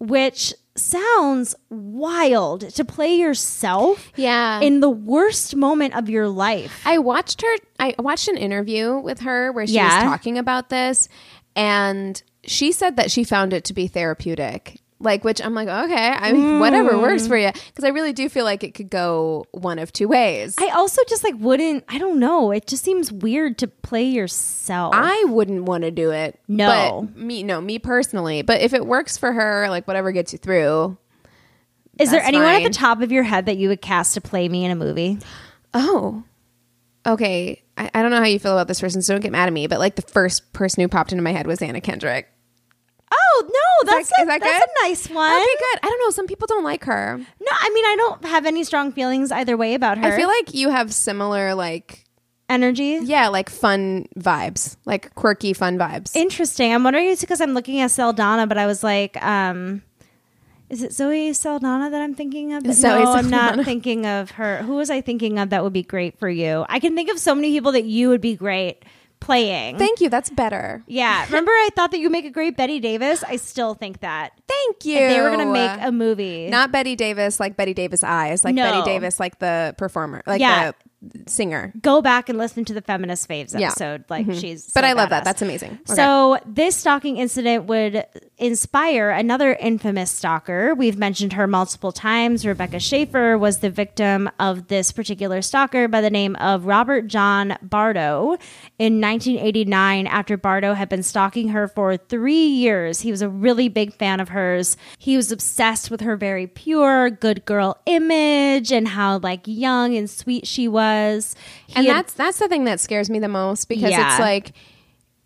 which sounds wild to play yourself Yeah. in the worst moment of your life. I watched her. I watched an interview with her where she Yeah. was talking about this, and she said that she found it to be therapeutic. Like, which I'm like, okay, I mean, whatever hmm. works for you, because I really do feel like it could go one of two ways. I also just like wouldn't I don't know, it just seems weird to play yourself. I wouldn't want to do it. No. but me, no, me personally. But if it works for her, like whatever gets you through. Is there anyone at the top of your head that you would cast to play me in a movie? Oh, okay. I, I don't know how you feel about this person, so don't get mad at me. But like the first person who popped into my head was Anna Kendrick. Oh no, that's that- a, that that's a nice one. Okay, good. I don't know. Some people don't like her. No, I mean I don't have any strong feelings either way about her. I feel like you have similar, like, energy. yeah, like fun vibes, like quirky, fun vibes. Interesting. I'm wondering it's because I'm looking at Saldana, but I was like, um, is it Zoe Saldana that I'm thinking of? Zoe no, I'm not thinking of her. Who was I thinking of that would be great for you? I can think of so many people that you would be great playing. Thank you. That's better. yeah. Remember, I thought that you make a great Betty Davis. I still think that. Thank you. If they were going to make a movie. not Betty Davis, like Betty Davis eyes, like No. Betty Davis, like the performer, like Yeah. the singer. Go back and listen to the Feminist Faves Yeah. episode. Like mm-hmm. she's, But so I love that. That's amazing. Okay. So this stalking incident would inspire another infamous stalker. We've mentioned her multiple times. Rebecca Schaeffer was the victim of this particular stalker by the name of Robert John Bardo in 1989 after Bardo had been stalking her for three years. He was a really big fan of hers. He was obsessed with her very pure, good girl image and how like young and sweet she was. He and had- that's that's the thing that scares me the most because Yeah. it's like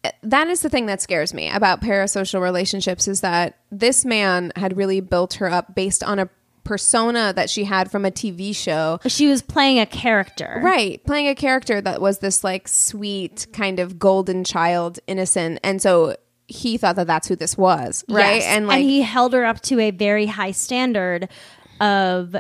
eh, that is the thing that scares me about parasocial relationships is that this man had really built her up based on a persona that she had from a TV show. she was playing a character. Right, playing a character that was this like sweet kind of golden child, innocent, and so he thought that that's who this was, right? Yes. And like he held her up to a very high standard of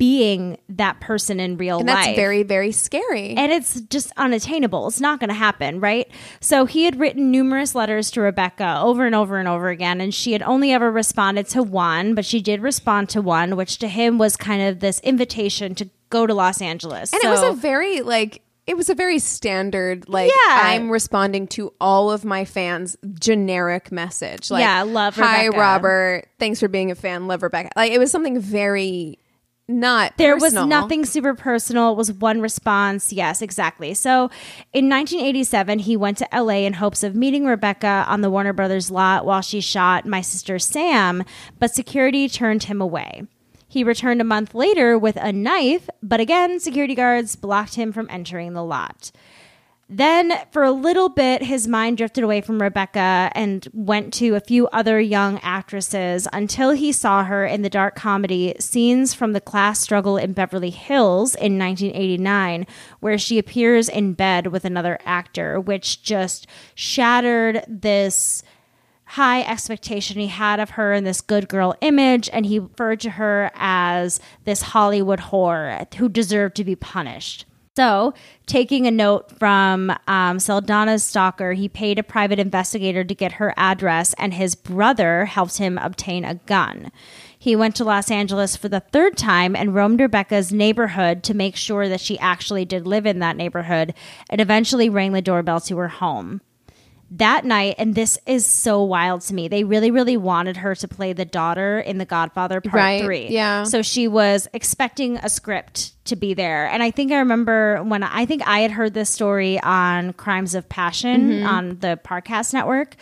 being that person in real and life. that's very very scary. and it's just unattainable. It's not going to happen, right? So he had written numerous letters to Rebecca over and over and over again, and she had only ever responded to one, but she did respond to one, which to him was kind of this invitation to go to Los Angeles. And it was a very like it was a very standard like Yeah. I'm responding to all of my fans generic message. Like Yeah, love Hi Robert, thanks for being a fan. Love Rebecca. Like it was something very not There personal. was nothing super personal. It was one response. Yes, exactly. So in 1987, he went to LA in hopes of meeting Rebecca on the Warner Brothers lot while she shot My Sister Sam, but security turned him away. He returned a month later with a knife, but again, security guards blocked him from entering the lot. Then, for a little bit, his mind drifted away from Rebecca and went to a few other young actresses until he saw her in the dark comedy Scenes from the Class Struggle in Beverly Hills in 1989, where she appears in bed with another actor, which just shattered this high expectation he had of her and this good girl image, and he referred to her as this Hollywood whore who deserved to be punished. So, taking a note from um, Saldana's stalker, he paid a private investigator to get her address, and his brother helped him obtain a gun. He went to Los Angeles for the third time and roamed Rebecca's neighborhood to make sure that she actually did live in that neighborhood and eventually rang the doorbell to her home that night, and this is so wild to me, they really, really wanted her to play the daughter in The Godfather Part Right, 3. yeah. So she was expecting a script to be there. And I think I remember when I think I had heard this story on Crimes of Passion Mm-hmm. on the Parcast Network.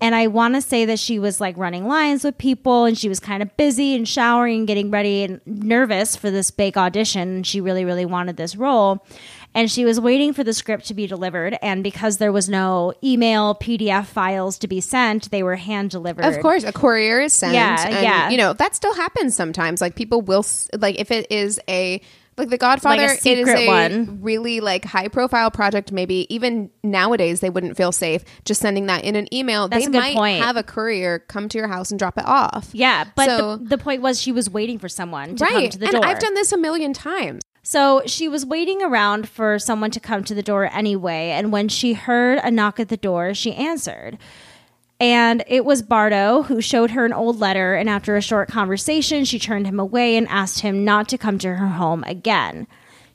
And I want to say that she was like running lines with people and she was kind of busy and showering and getting ready and nervous for this big audition. She really, really wanted this role. And she was waiting for the script to be delivered. And because there was no email, PDF files to be sent, they were hand delivered. Of course, a courier is sent. Yeah, and, yeah. You know that still happens sometimes. Like people will like if it is a like The Godfather, Like it is a one. really like high profile project. Maybe even nowadays they wouldn't feel safe just sending that in an email. That's they a good might point. have a courier come to your house and drop it off. Yeah, but So- the, the point was she was waiting for someone to come right. to the and door. I've done this a million times. So she was waiting around for someone to come to the door anyway, and when she heard a knock at the door, she answered. And it was Bardo who showed her an old letter, and after a short conversation, she turned him away and asked him not to come to her home again.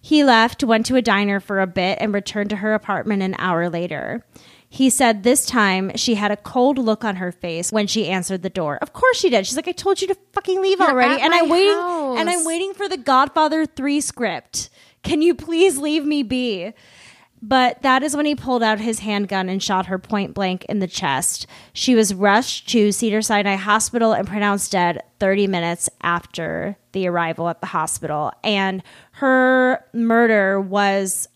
He left, went to a diner for a bit, and returned to her apartment an hour later. He said this time she had a cold look on her face when she answered the door. Of course she did. She's like, I told you to fucking leave You're already. And I'm waiting house. and I'm waiting for the Godfather 3 script. Can you please leave me be? But that is when he pulled out his handgun and shot her point blank in the chest. She was rushed to Cedar Sinai Hospital and pronounced dead 30 minutes after the arrival at the hospital. And her murder was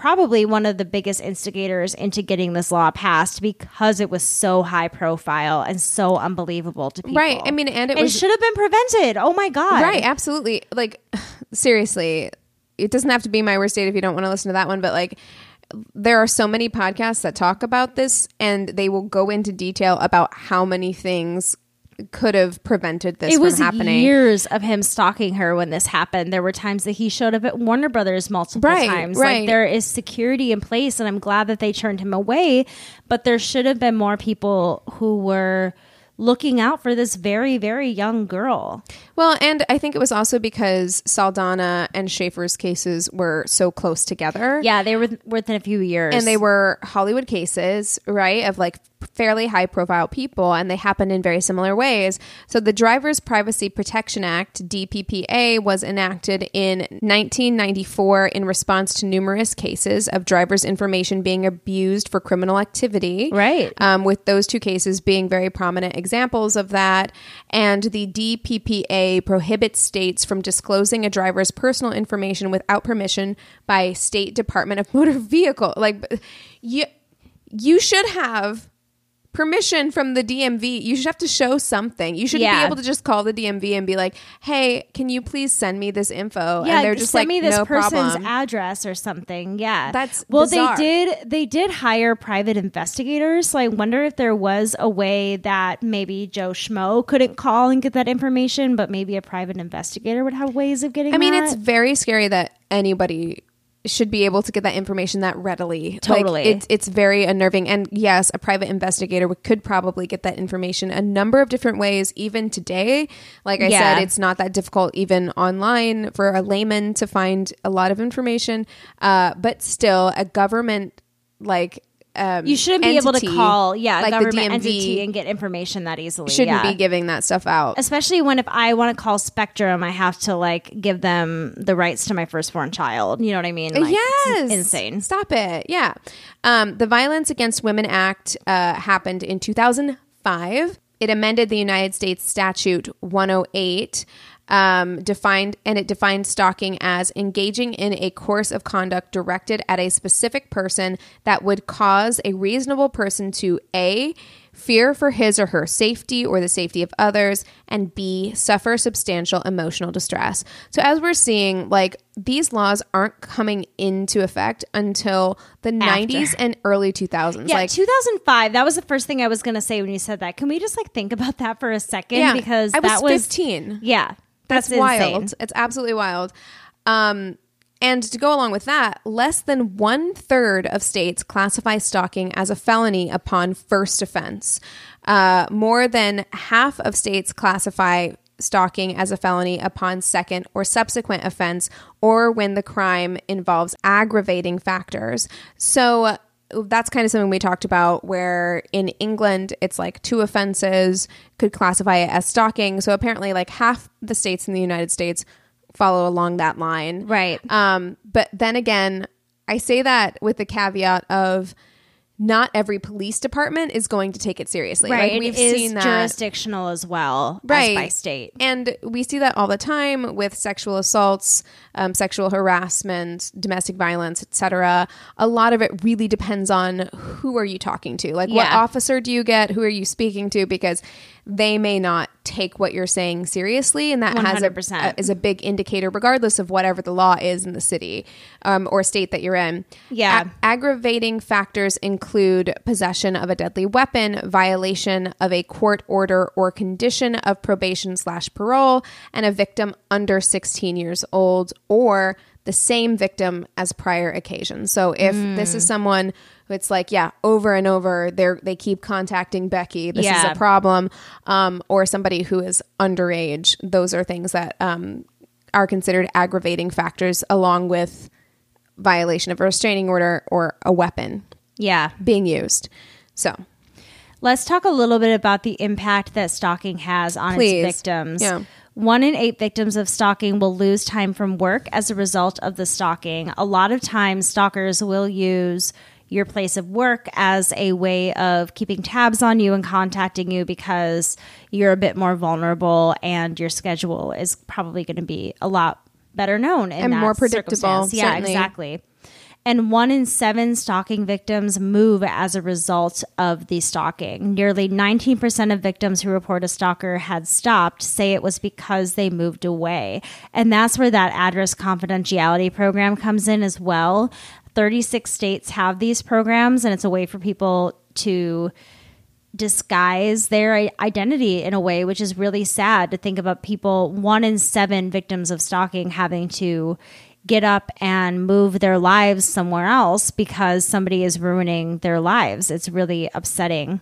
probably one of the biggest instigators into getting this law passed because it was so high profile and so unbelievable to people. Right. I mean, and it it was- should have been prevented. Oh my god. Right, absolutely. Like seriously, it doesn't have to be my worst date if you don't want to listen to that one, but like there are so many podcasts that talk about this and they will go into detail about how many things could have prevented this it from was happening. years of him stalking her when this happened. There were times that he showed up at Warner Brothers multiple Right, times. right. Like there is security in place, and I'm glad that they turned him away. But there should have been more people who were looking out for this very, very young girl. Well, and I think it was also because Saldana and Schaeffer's cases were so close together. Yeah, they were within a few years, And they were Hollywood cases, right? Of like fairly high profile people, and they happened in very similar ways. So, the Driver's Privacy Protection Act, DPPA, was enacted in 1994 in response to numerous cases of drivers' information being abused for criminal activity. Right. Um, with those two cases being very prominent examples of that. And the DPPA prohibits states from disclosing a driver's personal information without permission by State Department of Motor Vehicle. Like, you, you should have permission from the DMV. You should have to show something. You shouldn't be able to just call the DMV and be like, "Hey, can you please send me this info?" yeah, and they're just send like, me this "No person's problem." address or something. Yeah, That's well, bizarre. they did. They did hire private investigators. So I wonder if there was a way that maybe Joe Schmo couldn't call and get that information, but maybe a private investigator would have ways of getting. I mean, that. it's very scary that anybody should be able to get that information that readily. Like, Totally. it's it's very unnerving. And yes, a private investigator could probably get that information a number of different ways, even today. Like I Yeah. said, it's not that difficult even online for a layman to find a lot of information. Uh, but still, a government like um, you shouldn't be able to call, yeah, like the government DMV entity and get information that easily. shouldn't yeah. be giving that stuff out. Especially when if I want to call Spectrum, I have to like give them the rights to my firstborn child. You know what I mean? Like, yes, insane. Stop it. Yeah, um, the Violence Against Women Act uh, happened in 2005. It amended the United States Statute 108. Um, defined and it defines stalking as engaging in a course of conduct directed at a specific person that would cause a reasonable person to a fear for his or her safety or the safety of others, and B, suffer substantial emotional distress. So, as we're seeing, like these laws aren't coming into effect until the 90s and early 2000s. Yeah, like, 2005. That was the first thing I was going to say when you said that. Can we just like think about that for a second? Yeah, because I was that was 15. Yeah, That's, that's, wild. It's absolutely wild. Um, and to go along with that, less than one third of states classify stalking as a felony upon first offense. Uh, more than half of states classify stalking as a felony upon second or subsequent offense or when the crime involves aggravating factors. So that's kind of something we talked about where in England it's like two offenses could classify it as stalking. So apparently like half the states in the United States follow along that line. Right. Um but then again, I say that with the caveat of not every police department is going to take it seriously. Right. Like we've it is seen that jurisdictional as well right as by state. and we see that all the time with sexual assaults um, sexual harassment domestic violence etc a lot of it really depends on who are you talking to like what officer do you get who are you speaking to because they may not take what you're saying seriously and that has a, 100%. a- is a big indicator regardless of whatever the law is in the city um, or state that you're in Yeah. A- aggravating factors include possession of a deadly weapon, violation of a court order or condition of probation slash parole, and a victim under 16 years old or the same victim as prior occasions. So if this is someone who it's like, yeah, over and over, they they keep contacting Becky. This is a problem, um, or somebody who is underage. Those are things that um, are considered aggravating factors, along with violation of a restraining order or a weapon Yeah. being used. So, Let's talk a little bit about the impact that stalking has on Please. its victims. Yeah. One in eight victims of stalking will lose time from work as a result of the stalking. A lot of times, stalkers will use your place of work as a way of keeping tabs on you and contacting you because you're a bit more vulnerable and your schedule is probably going to be a lot better known And more predictable. Yeah, certainly. exactly. And one in seven stalking victims move as a result of the stalking. Nearly 19% of victims who report a stalker had stopped say it was because they moved away. And that's where that address confidentiality program comes in as well. 36 states have these programs, and it's a way for people to disguise their identity in a way which is really sad to think about people one in seven victims of stalking having to get up and move their lives somewhere else because somebody is ruining their lives. It's really upsetting.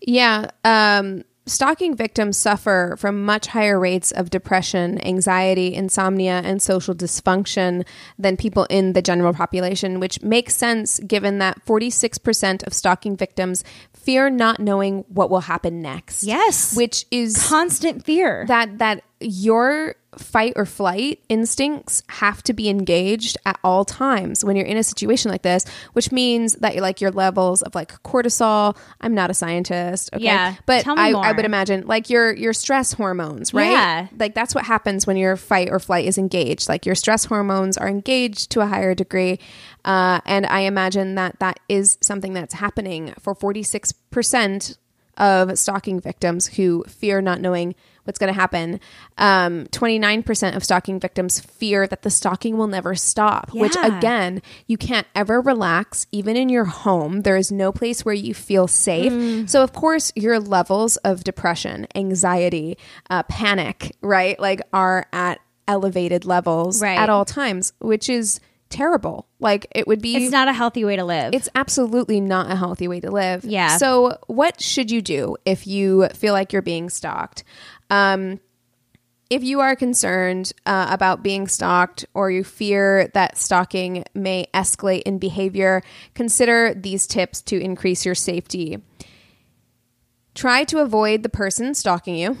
Yeah, um, stalking victims suffer from much higher rates of depression, anxiety, insomnia, and social dysfunction than people in the general population, which makes sense given that 46% of stalking victims fear not knowing what will happen next. Yes. Which is constant fear that that your fight or flight instincts have to be engaged at all times when you're in a situation like this which means that like your levels of like cortisol i'm not a scientist okay? Yeah, but I, I would imagine like your your stress hormones right? Yeah. like that's what happens when your fight or flight is engaged. Like your stress hormones are engaged to a higher degree uh, and i imagine that that is something that's happening for 46% of stalking victims who fear not knowing what's going to happen. Um, 29% of stalking victims fear that the stalking will never stop, which again, you can't ever relax, even in your home. There is no place where you feel safe. Mm. So, of course, your levels of depression, anxiety, uh, panic, right, like are at elevated levels Right. at all times, which is terrible. Like, it would be. it's not a healthy way to live It's absolutely not a healthy way to live. Yeah. So, what should you do if you feel like you're being stalked? Um, if you are concerned uh, about being stalked or you fear that stalking may escalate in behavior, consider these tips to increase your safety. Try to avoid the person stalking you.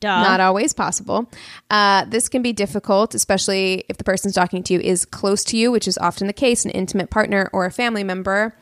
Duh. Not always possible. Uh, this can be difficult, especially if the person talking to you is close to you, which is often the case, an intimate partner or a family member.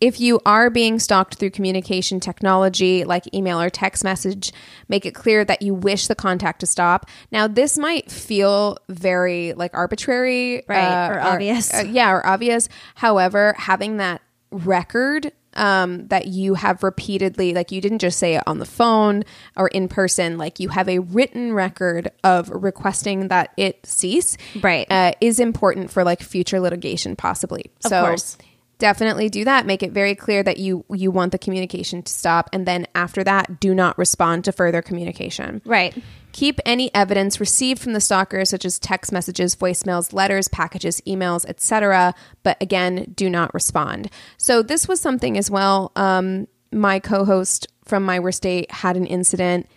If you are being stalked through communication technology like email or text message, make it clear that you wish the contact to stop. Now, this might feel very like arbitrary, Right, or obvious. uh, yeah, or obvious. However, having that record um, that you have repeatedly, like you didn't just say it on the phone or in person, like you have a written record of requesting that it cease, Right. uh, is important for like future litigation, possibly. Of so course. Definitely do that. Make it very clear that you you want the communication to stop, and then after that, do not respond to further communication. right Keep any evidence received from the stalker, such as text messages, voicemails, letters, packages, emails, etc. But again, do not respond. So this was something as well. Um, my co-host from My Worst Date had an incident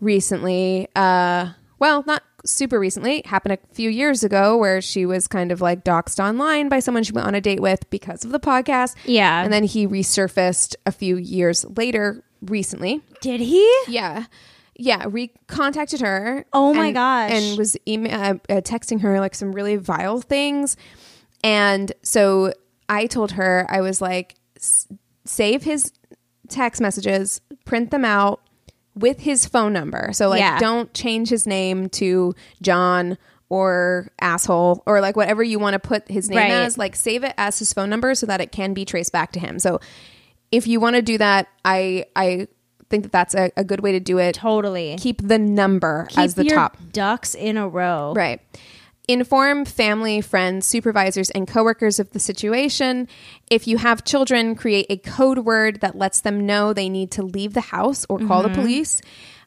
recently. Uh, well, not super recently. It happened a few years ago where she was kind of like doxxed online by someone she went on a date with because of the podcast. Yeah. And then he resurfaced a few years later recently. Did he? Yeah. Yeah, recontacted her. Oh my and- gosh. And was email, uh, uh, texting her like some really vile things. And so I told her, I was like, "S- save his text messages, print them out with his phone number. So, like, Yeah. don't change his name to John or asshole or like whatever you want to put his name Right. as. Like, save it as his phone number so that it can be traced back to him. So, if you want to do that, I, I, think that that's a, a good way to do it Totally. keep the number Keep as the your top. ducks in a row. Right. Inform family, friends, supervisors, and coworkers of the situation. If you have children, create a code word that lets them know they need to leave the house or call the police.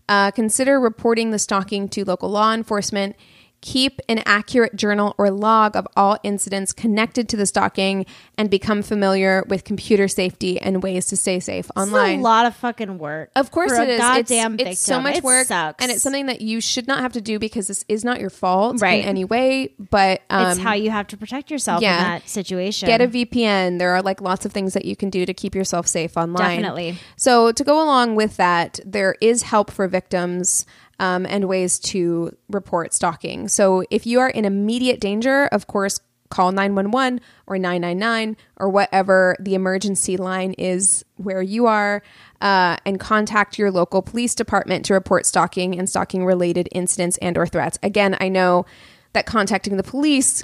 Uh, consider reporting the stalking to local law enforcement. Keep an accurate journal or log of all incidents connected to the stalking and become familiar with computer safety and ways to stay safe It's online. a lot of fucking work. Of course it a is. Goddamn it's, victim. it's so much It work, sucks. and it's something that you should not have to do because this is not your fault Right. in any way. But um, it's how you have to protect yourself yeah. in that situation. get a VPN. There are like lots of things that you can do to keep yourself safe online. Definitely. So to go along with that, there is help for victims. Um, and ways to report stalking. So, if you are in immediate danger, of course, call 911 or 999 or whatever the emergency line is where you are uh, and contact your local police department to report stalking and stalking related incidents and or threats again i know that contacting the police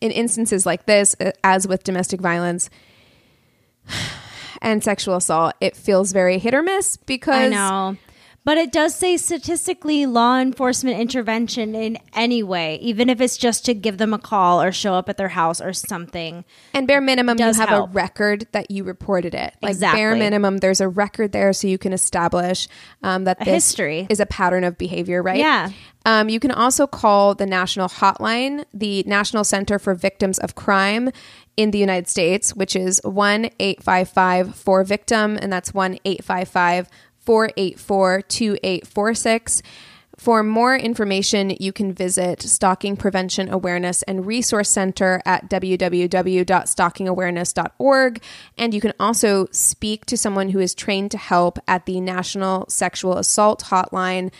in instances like this uh, as with domestic violence and sexual assault it feels very hit or miss because I know. But it does say statistically law enforcement intervention in any way, even if it's just to give them a call or show up at their house or something. And bare minimum, you have help. a record that you reported it. Like Exactly. bare minimum, there's a record there, so you can establish um, that A this history. is a pattern of behavior, right? Yeah. Um, you can also call the national hotline, the National Center for Victims of Crime in the United States, which is one eight five five four victim, and that's one eight five five four eight four two eight four six. For more information, you can visit Stalking Prevention Awareness and Resource Center at www.stalkingawareness.org. And you can also speak to someone who is trained to help at the National Sexual Assault Hotline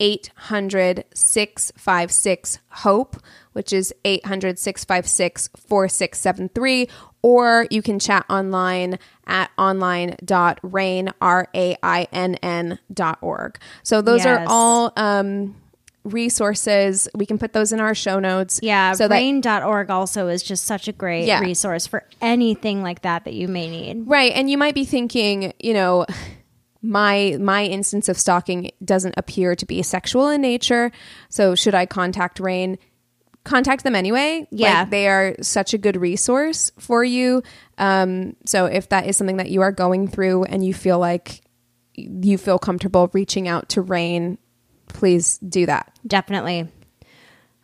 800 656 HOPE, which is 800 656 4673. Or you can chat online at online.rainn, R A I N N dot org. So those are all um, resources. We can put those in our show notes. Yeah, So rainn.org also is just such a great Yeah. resource for anything like that that you may need. Right, and you might be thinking, you know, my my instance of stalking doesn't appear to be sexual in nature, so should I contact RAINN? Contact them anyway. Yeah. like, they are such a good resource for you. Um, so if that is something that you are going through and you feel like you feel comfortable reaching out to RAINN, please do that. Definitely.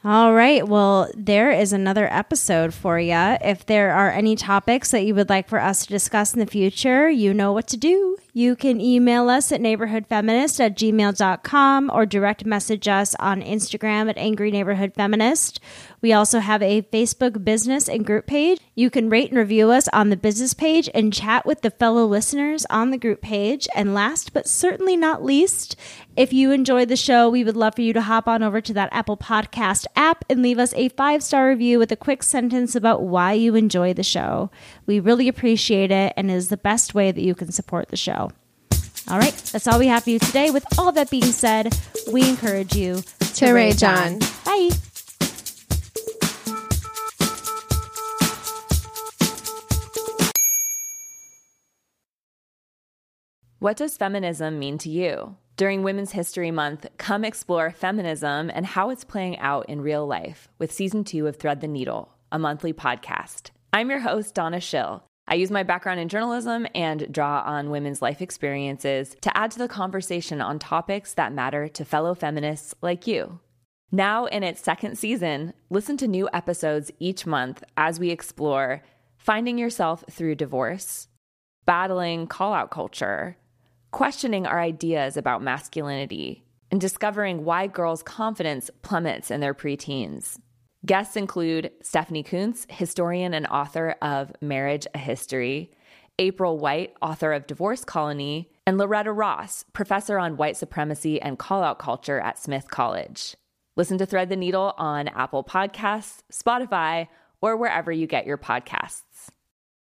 All right. Well, there is another episode for you. If there are any topics that you would like for us to discuss in the future, you know what to do. You can email us at neighborhoodfeminist at gmail.com or direct message us on Instagram at Angry Neighborhood Feminist. We also have a Facebook business and group page. You can rate and review us on the business page and chat with the fellow listeners on the group page. And last but certainly not least, if you enjoyed the show, we would love for you to hop on over to that Apple Podcast app and leave us a five star review with a quick sentence about why you enjoy the show. We really appreciate it and it is the best way that you can support the show. All right, that's all we have for you today. With all that being said, we encourage you To rage on. Bye. What does feminism mean to you? During Women's History Month, come explore feminism and how it's playing out in real life with season two of Thread the Needle, a monthly podcast. I'm your host, Donna Schill. I use my background in journalism and draw on women's life experiences to add to the conversation on topics that matter to fellow feminists like you. Now, in its second season, listen to new episodes each month as we explore finding yourself through divorce, battling call out culture, questioning our ideas about masculinity, and discovering why girls' confidence plummets in their preteens. Guests include Stephanie Coontz, historian and author of Marriage a History, April White, author of Divorce Colony, and Loretta Ross, professor on white supremacy and call out culture at Smith College. Listen to Thread the Needle on Apple Podcasts, Spotify, or wherever you get your podcasts.